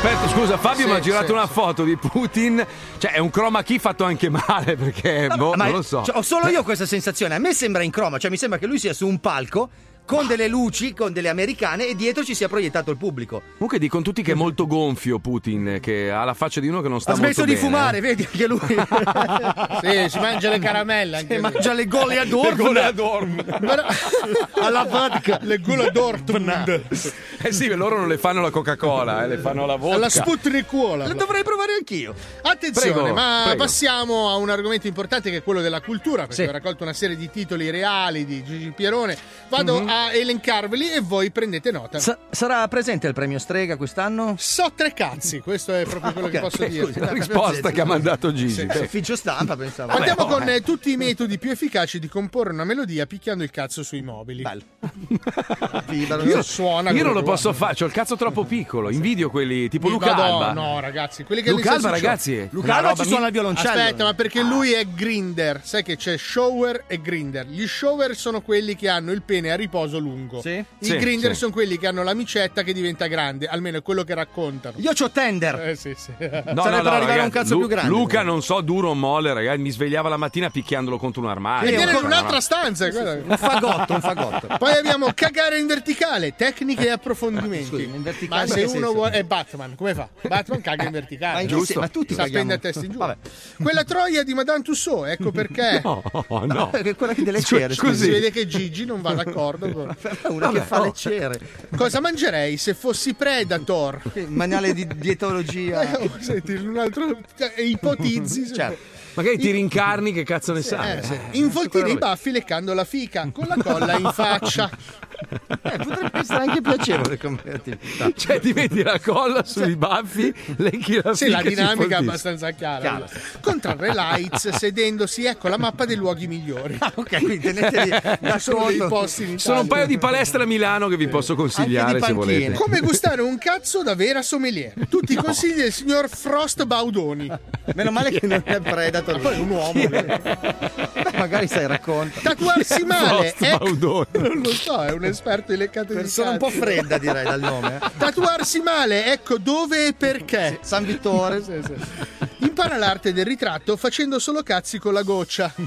Aspetta, scusa, Fabio Sì, mi ha girato sì, una foto di Putin. Cioè, è un chroma key fatto anche male perché boh, Ma non lo so. cioè, ho solo io questa sensazione. A me sembra in croma, cioè mi sembra che lui sia su un palco con delle luci, con delle americane e dietro ci sia proiettato il pubblico. Comunque dicono tutti che è molto gonfio Putin, che ha la faccia di uno che non sta Ha smesso molto di bene. fumare, vedi anche lui. Sì, si mangia le caramelle anche Si lui. mangia le gole ad Le gole ad orm. alla vodka, le gole Dortmund. Eh sì, loro non le fanno la Coca-Cola, eh, le fanno la vodka. Alla Sputnikuola. Lo dovrei provare anch'io. Attenzione, Prego, ma prego. passiamo a un argomento importante che è quello della cultura, perché Sì. ho raccolto una serie di titoli reali di Gigi Pierone. Vado Mhm. a elencarveli e voi prendete nota. Sa- sarà presente il premio Strega quest'anno? So tre cazzi, questo è proprio quello che ok, posso dire. scusi, La risposta che ha mandato Gigi. Beh. Ufficio stampa, pensavo. Andiamo Vabbè, con eh, tutti i metodi più efficaci di comporre una melodia picchiando il cazzo sui mobili. Bello. Io suona Io non lo che posso fare, ho il cazzo troppo piccolo. Invidio quelli tipo Mi Luca vado- Alba. No, ragazzi, quelli che Luca Alba, ragazzi. Luca Alba ci suona mi- il violoncello. Aspetta, ma perché lui è grinder? Sai che c'è shower e grinder. Gli shower sono quelli che hanno il pene a riposo lungo. Sì? I Sì, grinder sì. sono quelli che hanno l'amicetta che diventa grande, almeno è quello che raccontano. Io c'ho Tender. Eh sì, sì. No, Sarebbe no, per no, arrivare a un ragazzi, cazzo Lu- più grande. Luca non so duro o molle, ragazzi, mi svegliava la mattina picchiandolo contro un armadio. E viene in No, un'altra no. stanza. Un fagotto, un fagotto. Poi abbiamo cagare in verticale, tecniche e approfondimenti. Scusi, in verticale ma se uno vuole. È Batman, come fa? Batman caga in Ma, verticale. in che Giusto. ma tutti Sa caghiamo. a testa in giù. Vabbè. Quella troia di Madame Tussauds, ecco perché. No, no. È quella che delle cere. scusi. Si vede che Gigi non va d'accordo. Una che Vabbè, fa oh. le cere. Cosa mangerei se fossi Predator? Che Manuale di dietologia. Eh, oh, senti, un altro. cioè, ipotizzi. Certo. Magari ti rincarni, che cazzo ne sai? Eh, sì. Involtire i baffi leccando la fica con la colla in faccia. Eh, potrebbe essere anche piacevole come attività. Cioè, ti metti la colla sui baffi, lecchi la Sì, la dinamica è abbastanza chiara. Chiaro. Contrarre lights sedendosi, ecco la mappa dei luoghi migliori. Ah, ok, quindi teneteli da Sono dei sotto. posti in Italia. Sono un paio di palestre a Milano che vi posso consigliare se volete. Come gustare un cazzo da vera sommelier. Tutti i consigli del signor Frost Baudoni. Meno male che non è Predator. Poi è un uomo. Beh, magari sai racconta. Tatuarsi male. Frost ecco- Baudoni. Non lo so, è un esperto di leccate di Persona un cazzo. po' fredda direi dal nome. eh. Tatuarsi male, ecco dove e perché. San Vittore. Sì, sì. Impara l'arte del ritratto facendo solo cazzi con la goccia.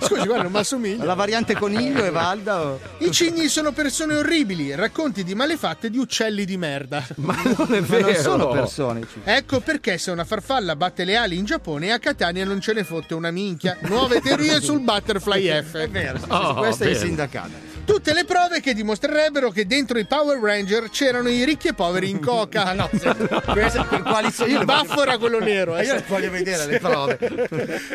Scusi, guarda, non mi assomiglia. La variante coniglio e Valda. o- I cigni sono persone orribili, racconti di malefatte di uccelli di merda. Ma non è Ma vero. non sono persone. Ecco perché se una farfalla batte le ali in Giappone a Catania non ce ne fotte una minchia. Nuove teorie sul butterfly F. È vero, Oh, questa è bene. Tutte le prove che dimostrerebbero che dentro i Power Ranger c'erano i ricchi e poveri in coca. Ah, no, queste- per quali so- io Il baffo voglio- era quello nero. eh. Io le voglio vedere le prove.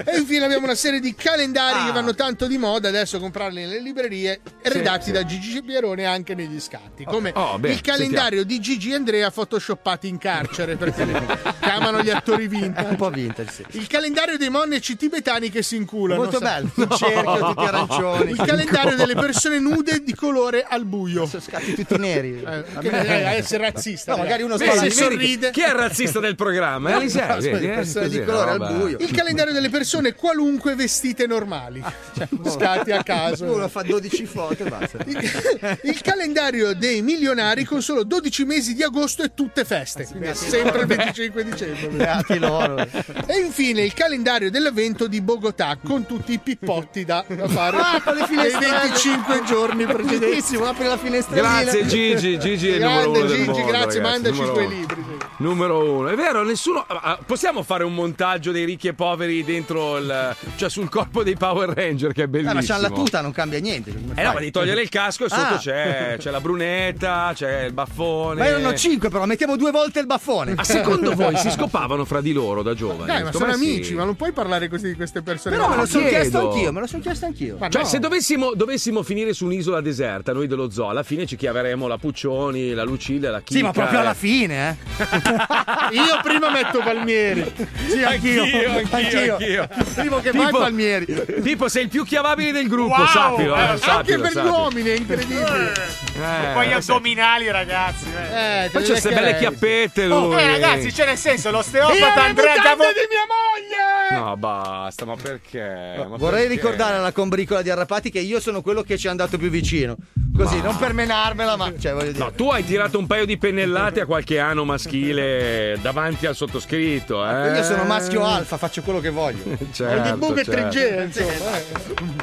E infine abbiamo una serie di calendari Ah. che vanno tanto di moda adesso comprarli nelle librerie Sì, redatti sì. da Gigi Pierone anche negli scatti. Come Oh, beh, il calendario di Gigi Andrea photoshoppati in carcere perché chiamano gli attori vintage. Un po' vintage, sì. Il calendario dei monaci tibetani che si inculano. Molto bello. Un cerchio, tutti arancioni. Il calendario delle persone nude di colore al buio. Sono scatti tutti neri. Eh, che eh, essere razzista. No, magari uno Vedi, sorride. Chi è il razzista del programma? Eh, Sì, vedi, eh, di colore al buio. Il calendario delle persone qualunque vestite normali. Cioè, scatti a caso. Uno fa 12 foto e basta. Il calendario dei milionari con solo 12 mesi di agosto e tutte feste. Quindi è sempre il 25 dicembre. Beati loro. E infine il calendario dell'avvento di Bogotà con tutti i pippotti da, fare Ah, nei finestrelle. 25 giorni precedenti. Bellissimo, apri la finestrellina. Grazie Gigi, Gigi è il numero Grande uno del Gigi, mondo, grazie, ragazzi, mandaci i tuoi libri. Numero uno, è vero, nessuno. ah, Possiamo fare un montaggio dei ricchi e poveri dentro il. cioè sul corpo dei Power Ranger, che è Eh, bellissimo. ma c'hanno la tuta, non cambia niente. Come Eh no, ma di togliere il casco e sotto Ah. c'è, c'è la brunetta, c'è il baffone. Ma erano 5, però mettiamo due volte il baffone. Ma secondo voi si scopavano fra di loro da giovani? Dai, ma Secondo sono sì. amici, ma non puoi parlare così di queste persone. Però me lo No, sono chiesto anch'io, me lo sono chiesto anch'io. Ma Cioè, no. se dovessimo, dovessimo finire su un'isola deserta, noi dello zoo, alla fine ci chiameremo la Puccioni, la Lucilla, la Chicca. Sì, ma proprio eh. alla fine, eh. Io prima metto Palmieri. Sì, anch'io. Anch'io, anch'io. Primo che Tipo- Palmieri. Tipo, sei il più chiamabile del gruppo, Wow, sappilo. eh, eh, Anche sappilo, per gli uomini è incredibile. Eh, Poi gli sai. addominali, ragazzi. eh. Eh, Poi c'è queste belle chiappette lui. Oh, eh, ragazzi, cioè nel senso, l'osteopata Andrea Gavo... di mia moglie! No, basta, ma perché? Ma Vorrei perché? ricordare alla combricola di Arrapati che io sono quello che ci è andato più vicino. Così, Ma- non per menarmela, ma. Cioè, voglio dire. No, tu hai tirato un paio di pennellate a qualche anno maschile davanti al sottoscritto, eh? Io sono maschio alfa, faccio quello che voglio. Certo, Ho il bug certo. 3G, insomma. eh.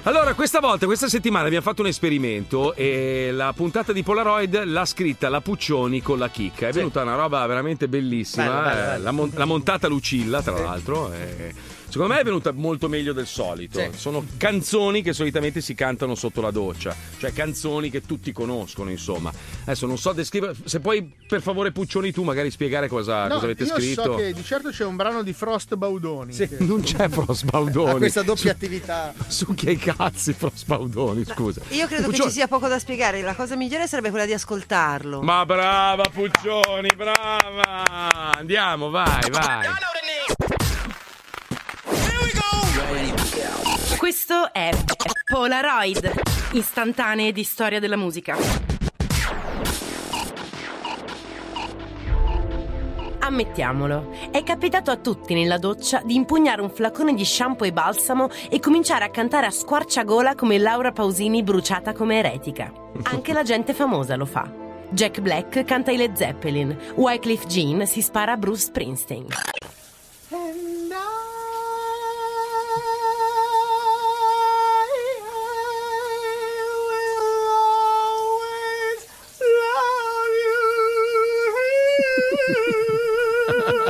Allora, questa volta, questa settimana abbiamo fatto un esperimento e la puntata di Polaroid l'ha scritta la Puccioni con la chicca. È venuta una roba veramente bellissima. Bella, bella, eh, mon- l'ha montata Lucilla, tra l'altro. e Secondo me è venuta molto meglio del solito. Sì. Sono canzoni che solitamente si cantano sotto la doccia, cioè canzoni che tutti conoscono, insomma. Adesso non so descrivere. Se puoi, per favore, Puccioni, tu magari spiegare cosa, No, cosa avete io scritto. so che di certo c'è un brano di Frost Baudoni. che- Non c'è Frost Baudoni. Ha questa doppia attività. Succhia i cazzi, Frost Baudoni, scusa. Io credo che Puccioni- ci sia poco da spiegare. La cosa migliore sarebbe quella di ascoltarlo. Ma brava Puccioni, brava! Andiamo, vai, vai. Questo è Polaroid, istantanee di storia della musica. Ammettiamolo, è capitato a tutti nella doccia di impugnare un flacone di shampoo e balsamo e cominciare a cantare a squarciagola come Laura Pausini bruciata come eretica. Anche la gente famosa lo fa. Jack Black canta i Led Zeppelin, Wycliffe Jean si spara a Bruce Springsteen.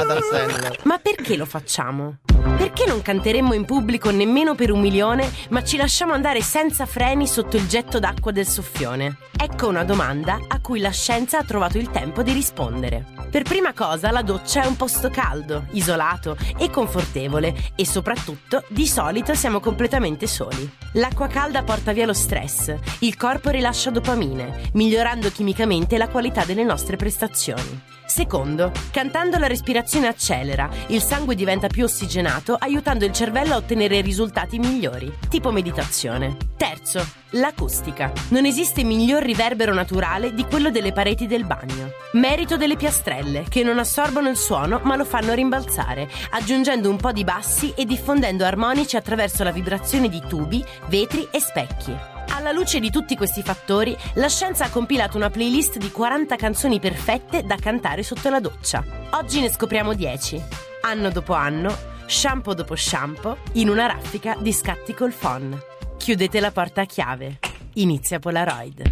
Adam Sandler. Ma perché lo facciamo? Perché non canteremmo in pubblico nemmeno per un milione, ma ci lasciamo andare senza freni sotto il getto d'acqua del soffione? Ecco una domanda a cui la scienza ha trovato il tempo di rispondere. Per prima cosa, la doccia è un posto caldo, isolato e confortevole e soprattutto, di solito siamo completamente soli. L'acqua calda porta via lo stress, il corpo rilascia dopamine, migliorando chimicamente la qualità delle nostre prestazioni. Secondo, cantando la respirazione accelera, il sangue diventa più ossigenato, aiutando il cervello a ottenere risultati migliori, tipo meditazione. Terzo, l'acustica. Non esiste miglior riverbero naturale di quello delle pareti del bagno. Merito delle piastrelle, che non assorbono il suono ma lo fanno rimbalzare, aggiungendo un po' di bassi e diffondendo armonici attraverso la vibrazione di tubi, vetri e specchi. Alla luce di tutti questi fattori, la scienza ha compilato una playlist di 40 canzoni perfette da cantare sotto la doccia. Oggi ne scopriamo 10. Anno dopo anno, shampoo dopo shampoo, in una raffica di scatti col phon. Chiudete la porta a chiave. Inizia Polaroid.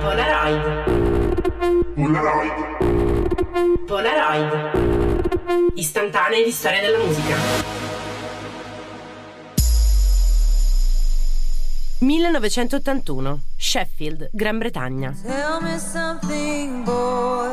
Polaroid. Polaroid. Polaroid. Istantanee di storia della musica. 1981, Sheffield, Gran Bretagna. Tell me something, boy.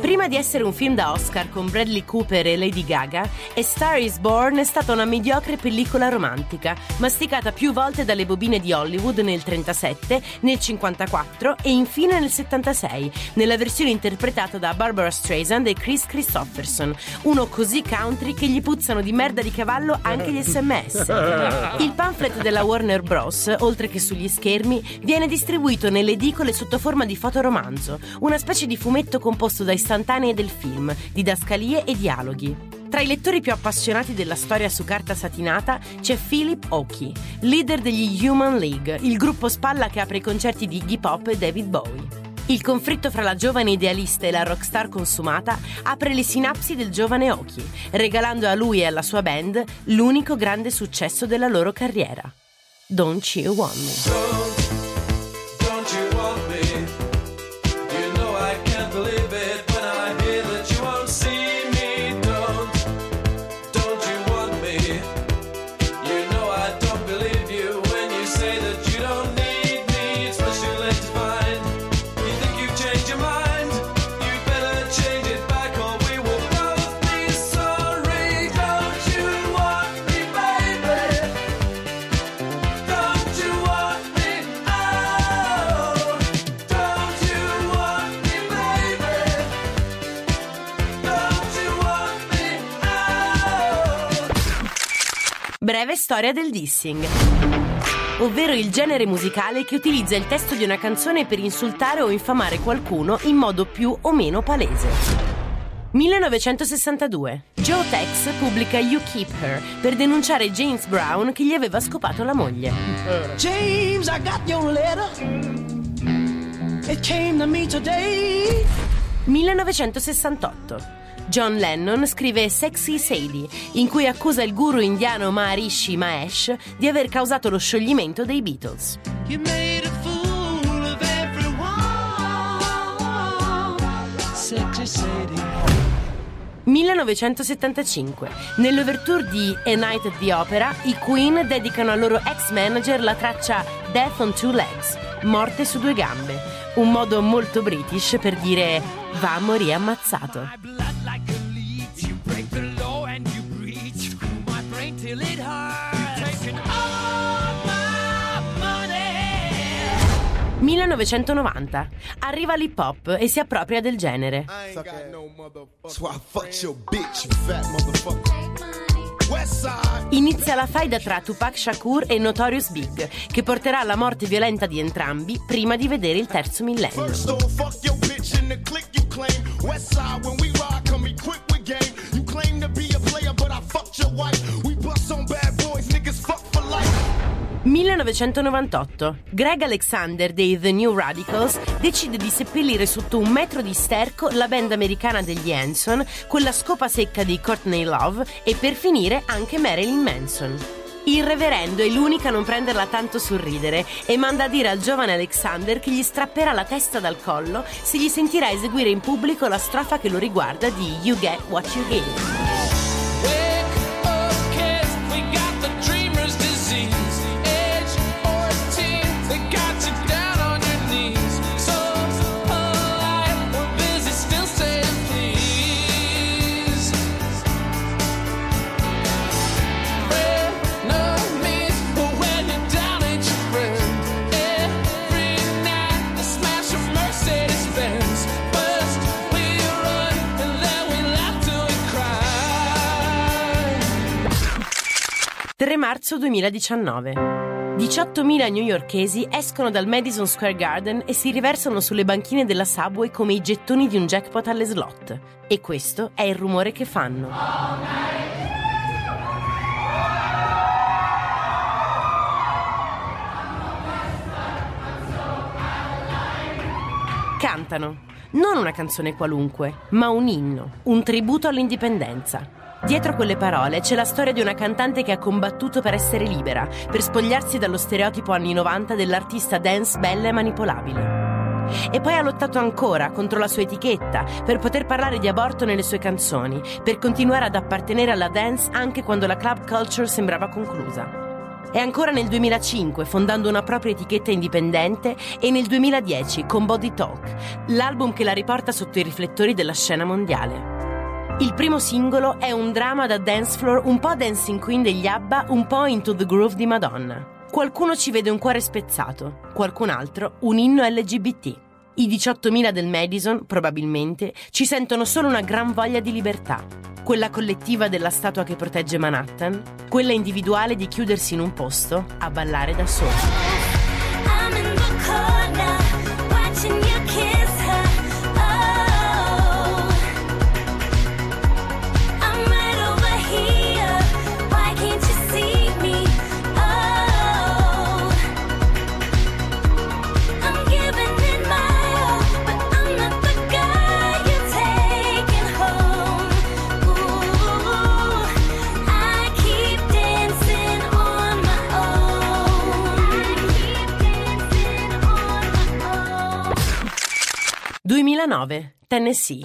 Prima di essere un film da Oscar con Bradley Cooper e Lady Gaga, A Star is Born è stata una mediocre pellicola romantica, masticata più volte dalle bobine di Hollywood nel 37, nel 54 e infine nel 76, nella versione interpretata da Barbara Streisand e Chris Christopherson, uno così country che gli puzzano di merda di cavallo anche gli sms. Il pamphlet della Warner Bros., oltre che sugli schermi, viene distribuito nelle edicole sotto forma di fotoromanzo, una specie di fumetto composto da istantanee del film, didascalie e dialoghi. Tra i lettori più appassionati della storia su carta satinata c'è Philip Oakey, leader degli Human League, il gruppo spalla che apre i concerti di Iggy Pop e David Bowie. Il conflitto fra la giovane idealista e la rockstar consumata apre le sinapsi del giovane Oki, regalando a lui e alla sua band l'unico grande successo della loro carriera. Don't You Want Me. Breve storia del dissing. Ovvero il genere musicale che utilizza il testo di una canzone per insultare o infamare qualcuno in modo più o meno palese. 1962. Joe Tex pubblica You Keep Her per denunciare James Brown che gli aveva scopato la moglie. James, I got your letter. It came to me today. 1968. John Lennon scrive Sexy Sadie, in cui accusa il guru indiano Maharishi Mahesh di aver causato lo scioglimento dei Beatles. Sexy Sadie. 1975. Nell'overture di A Night at the Opera, i Queen dedicano al loro ex manager la traccia Death on Two Legs, morte su due gambe, un modo molto british per dire va a morire ammazzato. You break the law and you breach my brain till it hurts. You're taking all my money. 1990. Arriva l'hip hop e si appropria del genere. That's why I fucked your bitch, you fat motherfucker. Inizia la faida tra Tupac Shakur e Notorious Big, che porterà alla morte violenta di entrambi prima di vedere il terzo millennio. Westside, when we ride, come equipped with game. You claim to be a player, but I fucked your wife. 1998. Greg Alexander dei The New Radicals decide di seppellire sotto un metro di sterco la band americana degli Hanson, con la scopa secca di Courtney Love e per finire anche Marilyn Manson. Il reverendo è l'unica a non prenderla tanto sul ridere e manda a dire al giovane Alexander che gli strapperà la testa dal collo se gli sentirà eseguire in pubblico la strofa che lo riguarda di You Get What You Give. 3 marzo 2019. 18.000 newyorkesi escono dal Madison Square Garden e si riversano sulle banchine della subway come i gettoni di un jackpot alle slot. E questo è il rumore che fanno. Cantano. Non una canzone qualunque, ma un inno, un tributo all'indipendenza. Dietro quelle parole c'è la storia di una cantante che ha combattuto per essere libera, per spogliarsi dallo stereotipo anni 90 dell'artista dance bella e manipolabile. E poi ha lottato ancora contro la sua etichetta per poter parlare di aborto nelle sue canzoni, per continuare ad appartenere alla dance anche quando la club culture sembrava conclusa. E ancora nel 2005 fondando una propria etichetta indipendente e nel 2010 con Body Talk, l'album che la riporta sotto i riflettori della scena mondiale. Il primo singolo è un dramma da dance floor un po' dancing queen degli ABBA, un po' into the groove di Madonna. Qualcuno ci vede un cuore spezzato, qualcun altro un inno LGBT. I 18.000 del Madison, probabilmente, ci sentono solo una gran voglia di libertà. Quella collettiva della statua che protegge Manhattan, quella individuale di chiudersi in un posto a ballare da soli. 2009, Tennessee.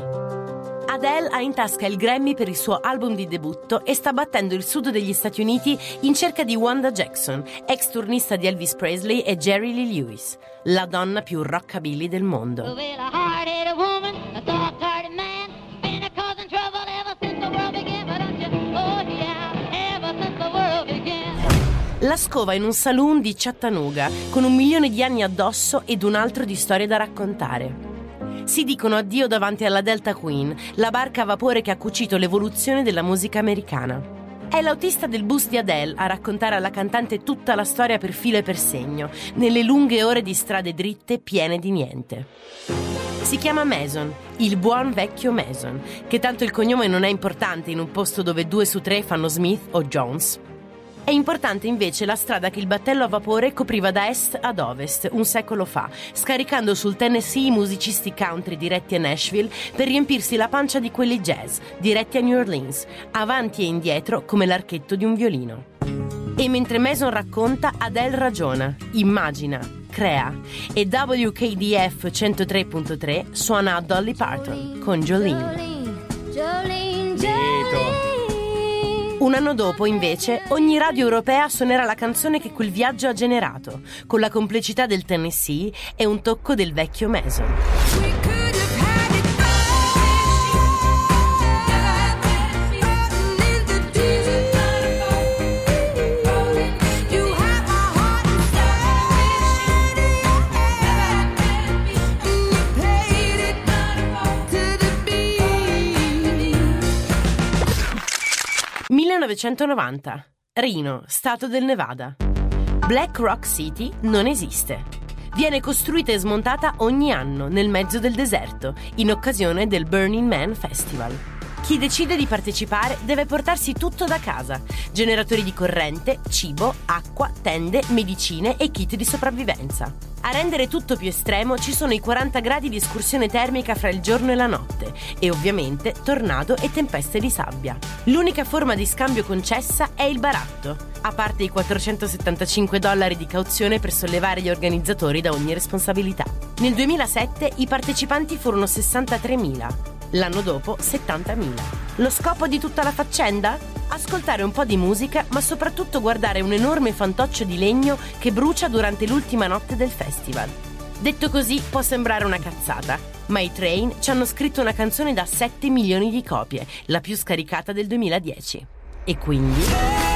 Adele ha in tasca il Grammy per il suo album di debutto e sta battendo il sud degli Stati Uniti in cerca di Wanda Jackson, ex turnista di Elvis Presley e Jerry Lee Lewis, la donna più rockabilly del mondo. La scova in un saloon di Chattanooga, con un milione di anni addosso ed un altro di storie da raccontare. Si dicono addio davanti alla Delta Queen, la barca a vapore che ha cucito l'evoluzione della musica americana. È l'autista del bus di Adele a raccontare alla cantante tutta la storia per filo e per segno, nelle lunghe ore di strade dritte piene di niente. Si chiama Mason, il buon vecchio Mason, che tanto il cognome non è importante in un posto dove due su tre fanno Smith o Jones. È importante invece la strada che il battello a vapore copriva da est ad ovest un secolo fa, scaricando sul Tennessee i musicisti country diretti a Nashville per riempirsi la pancia di quelli jazz diretti a New Orleans, avanti e indietro come l'archetto di un violino. E mentre Mason racconta, Adele ragiona, immagina, crea e WKDF 103.3 suona a Dolly Parton con Jolene. Jolene, Jolene. Un anno dopo, invece, ogni radio europea suonerà la canzone che quel viaggio ha generato, con la complicità del Tennessee e un tocco del vecchio Mason. «1990. Reno, Stato del Nevada. Black Rock City non esiste. Viene costruita e smontata ogni anno nel mezzo del deserto, in occasione del Burning Man Festival. Chi decide di partecipare deve portarsi tutto da casa: generatori di corrente, cibo, acqua, tende, medicine e kit di sopravvivenza. A rendere tutto più estremo ci sono i 40 gradi di escursione termica fra il giorno e la notte e ovviamente tornado e tempeste di sabbia. L'unica forma di scambio concessa è il baratto, a parte i 475 dollari di cauzione per sollevare gli organizzatori da ogni responsabilità. Nel 2007 i partecipanti furono 63.000. L'anno dopo 70.000. Lo scopo di tutta la faccenda? Ascoltare un po' di musica, ma soprattutto guardare un enorme fantoccio di legno che brucia durante l'ultima notte del festival. Detto così può sembrare una cazzata, ma i Train ci hanno scritto una canzone da 7 milioni di copie, la più scaricata del 2010. E quindi...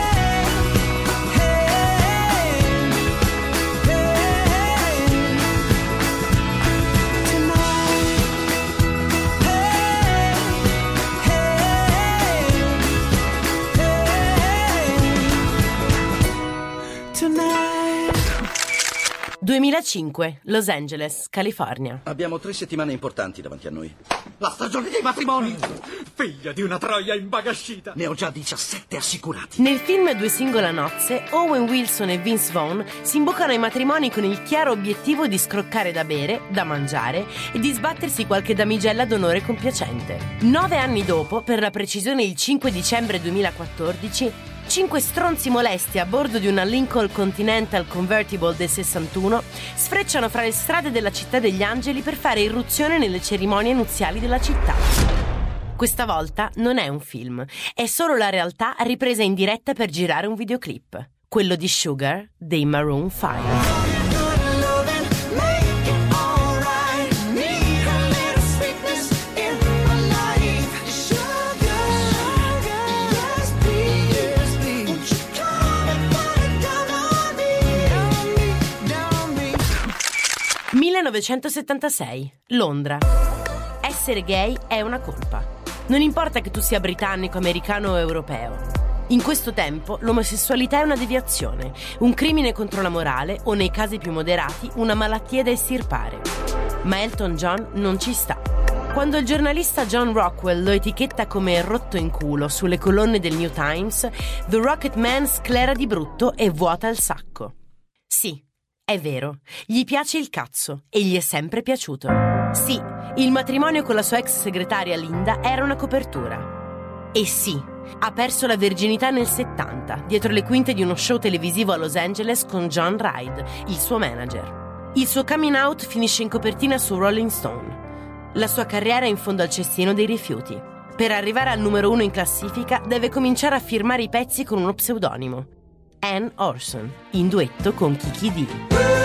2005, Los Angeles, California. Abbiamo tre settimane importanti davanti a noi. La stagione dei matrimoni! Figlia di una troia imbagascita! Ne ho già 17 assicurati. Nel film Due singole nozze, Owen Wilson e Vince Vaughn si imboccano ai matrimoni con il chiaro obiettivo di scroccare da bere, da mangiare e di sbattersi qualche damigella d'onore compiacente. Nove anni dopo, per la precisione il 5 dicembre 2014, Cinque stronzi molesti a bordo di una Lincoln Continental Convertible del 61 sfrecciano fra le strade della città degli angeli per fare irruzione nelle cerimonie nuziali della città. Questa volta non è un film, è solo la realtà ripresa in diretta per girare un videoclip, quello di Sugar dei Maroon 5. «1976, Londra. Essere gay è una colpa. Non importa che tu sia britannico, americano o europeo. In questo tempo l'omosessualità è una deviazione, un crimine contro la morale o, nei casi più moderati, una malattia da estirpare. Ma Elton John non ci sta. Quando il giornalista John Rockwell lo etichetta come rotto in culo sulle colonne del New Times, The Rocket Man sclera di brutto e vuota il sacco. È vero, gli piace il cazzo e gli è sempre piaciuto. Sì, il matrimonio con la sua ex segretaria Linda era una copertura. E sì, ha perso la verginità nel 70, dietro le quinte di uno show televisivo a Los Angeles con John Ride, il suo manager. Il suo coming out finisce in copertina su Rolling Stone. La sua carriera è in fondo al cestino dei rifiuti. Per arrivare al numero uno in classifica deve cominciare a firmare i pezzi con uno pseudonimo. Ann Orson, in duetto con Kiki D.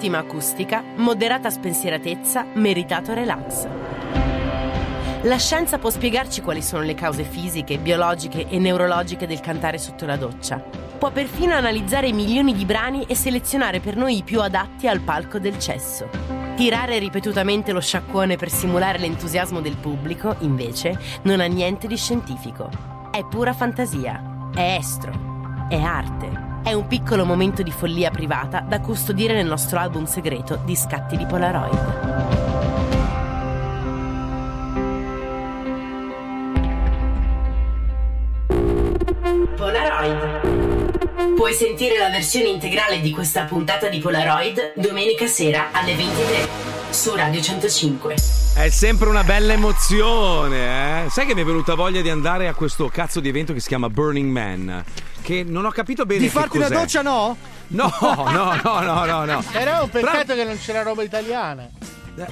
Ottima acustica, moderata spensieratezza, meritato relax. La scienza può spiegarci quali sono le cause fisiche, biologiche e neurologiche del cantare sotto la doccia. Può perfino analizzare milioni di brani e selezionare per noi i più adatti al palco del cesso. Tirare ripetutamente lo sciacquone per simulare l'entusiasmo del pubblico, invece, non ha niente di scientifico. È pura fantasia, è estro, è arte. È un piccolo momento di follia privata da custodire nel nostro album segreto di scatti di Polaroid. Polaroid. Puoi sentire la versione integrale di questa puntata di Polaroid domenica sera alle 23 su Radio 105. È sempre una bella emozione, eh? Sai che mi è venuta voglia di andare a questo cazzo di evento che si chiama Burning Man? Che non ho capito bene Di farti una doccia, no? No, no, no, no, no, no. Però è un peccato che non c'era roba italiana.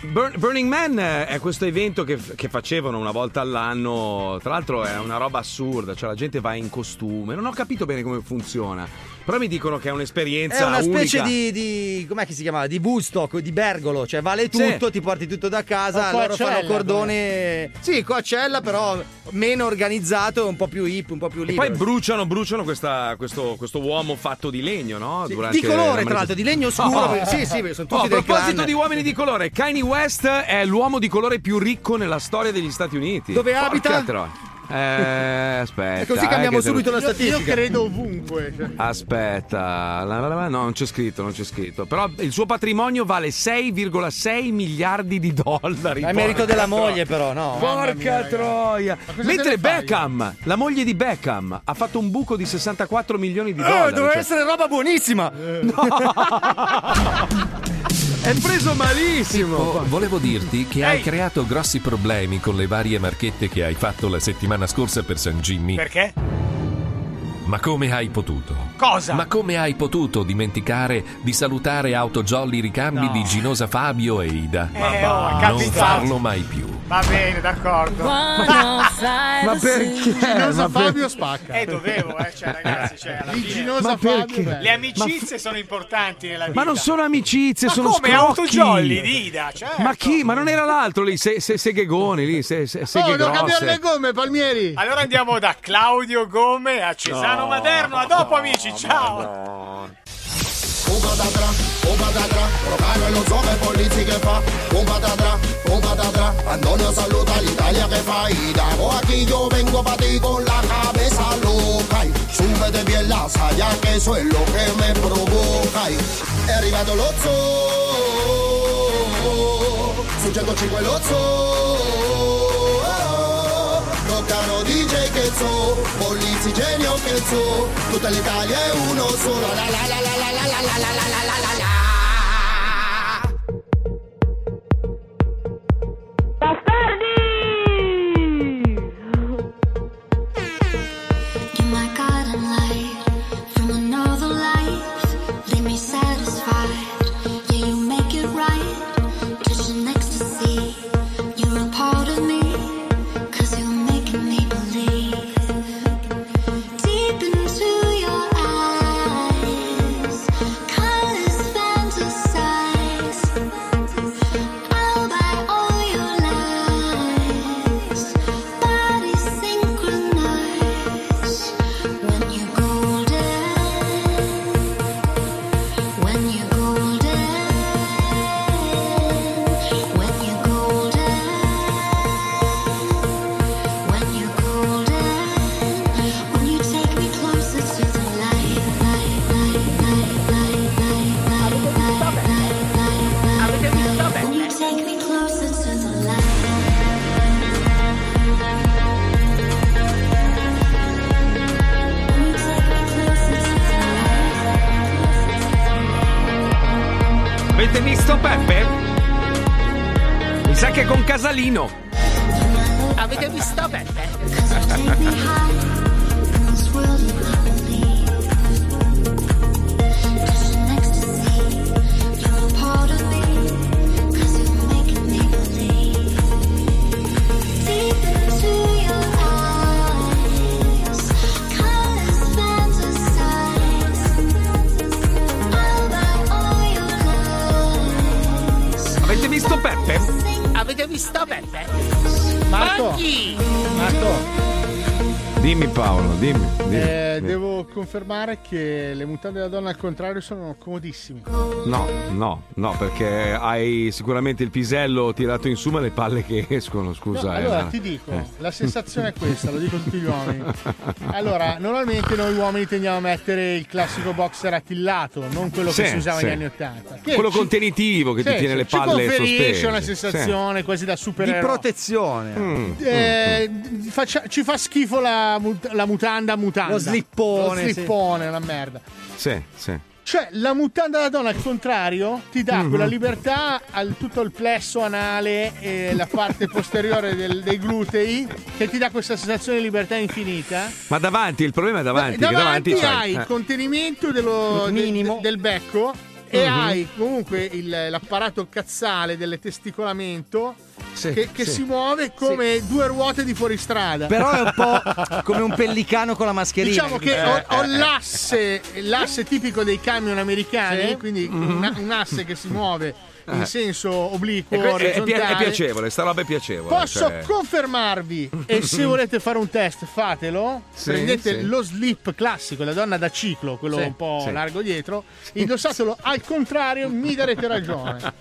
Bur- Burning Man eh, è questo evento che, che facevano una volta all'anno. Tra l'altro è una roba assurda, cioè la gente va in costume. Non ho capito bene come funziona. Però mi dicono che è un'esperienza È una specie unica. di, di. com'è che si chiama? Di Woodstock, di Bergolo, cioè vale tutto, Sì. ti porti tutto da casa, loro fanno cordone. Sì, Coachella, però meno organizzato, un po' più hip, un po' più E libero. poi bruciano, bruciano questa- questo, questo uomo fatto di legno, no? Sì, Durante di colore, tra l'altro, di legno scuro, Oh. sì, sì, sono Oh, tutti a del proposito clan. di uomini di colore, Kanye West è l'uomo di colore più ricco nella storia degli Stati Uniti. Dove Porca abita? troia. Eh, aspetta. E così eh, cambiamo lo- subito la Io, statistica. io credo ovunque. cioè. Aspetta, la- la- la- no, non c'è scritto, non c'è scritto. Però il suo patrimonio vale 6,6 miliardi di dollari. È merito della troia. moglie, però, no. Porca troia! Mentre? Beckham, la moglie di Beckham, ha fatto un buco di 64 milioni di Eh, dollari. doveva cioè- essere roba buonissima. È preso malissimo. Pippo, volevo dirti che hai creato grossi problemi con le varie marchette che hai fatto la settimana scorsa per San Jimmy. Perché? Ma come hai potuto? Cosa? Ma come hai potuto dimenticare di salutare Autojolly Ricambi No. di Ginosa Fabio e Ida? Eh, oh, non capitato. farlo mai più. Va bene, d'accordo. Ma perché? Ginosa Ma per- Fabio spacca. Eh, dovevo, eh, cioè, ragazzi, cioè, alla Di fine- Ginosa Ma Fabio. perché? Le amicizie sono importanti nella vita. Ma non sono amicizie, Ma sono come scrocchi. Autojolly, Dida, certo. Ma chi? Ma non era l'altro lì, se, se, Seghegoni lì, se, se, Oh, seghe devo cambiare le grosse. gomme, Palmieri. Allora andiamo da Claudio Gome a Cesano Romano Maderno, a dopo amici, ciao! Un patatra, un patatra, Rocano non so che polizzi che fa, bomba da tra, patatra, da tra, Antonio saluta l'Italia che fa y dago aquí io vengo a ti con la cabeza loca y súbete bien la saya che eso es lo que me provoca y è arrivato lo zoo, su 105 lo zoo Roccano DJ che so, Polizzi genio che so, tutta l'Italia è uno solo. La la la la la la la la la la la la confermare che le mutande della donna al contrario sono comodissime. No, no, no, perché hai sicuramente il pisello tirato in su ma le palle che escono, scusa. No, eh, allora no. ti dico, Eh. La sensazione è questa, lo dico a tutti gli uomini. Allora, normalmente noi uomini tendiamo a mettere il classico boxer attillato, non quello che Sì, si usava sì. negli anni Ottanta. Quello ci- contenitivo che Sì, ti tiene sì, le ci palle conferisce sospese. una sensazione quasi da supereroe. Di protezione. Mm. Eh, faccia- ci fa schifo la, mut- la mutanda mutanda. Lo slippone, Lo slippone, una merda. Sì, sì. Cioè, la mutanda da donna al contrario ti dà Mhm. quella libertà al tutto il plesso anale e la parte posteriore del- dei glutei che ti dà questa sensazione di libertà infinita. Ma davanti, il problema è davanti. che davanti, davanti hai il eh. contenimento dello- de- Minimo. del becco e Mhm. hai comunque il- l'apparato cazzale del testicolamento Sì, che, che sì. si muove come due ruote di fuoristrada. Però è un po' come un pellicano con la mascherina. Diciamo che Eh, ho, eh, ho eh. l'asse, l'asse tipico dei camion americani, Sì. quindi Mhm. un, un asse che si muove in Eh. senso obliquo, E è, è è piacevole, sta roba è piacevole. Posso cioè- confermarvi, e se volete fare un test, fatelo. Sì, Prendete sì. lo slip classico, la donna da ciclo, quello Sì, un po' sì. largo dietro. Indossatelo al contrario, mi darete ragione.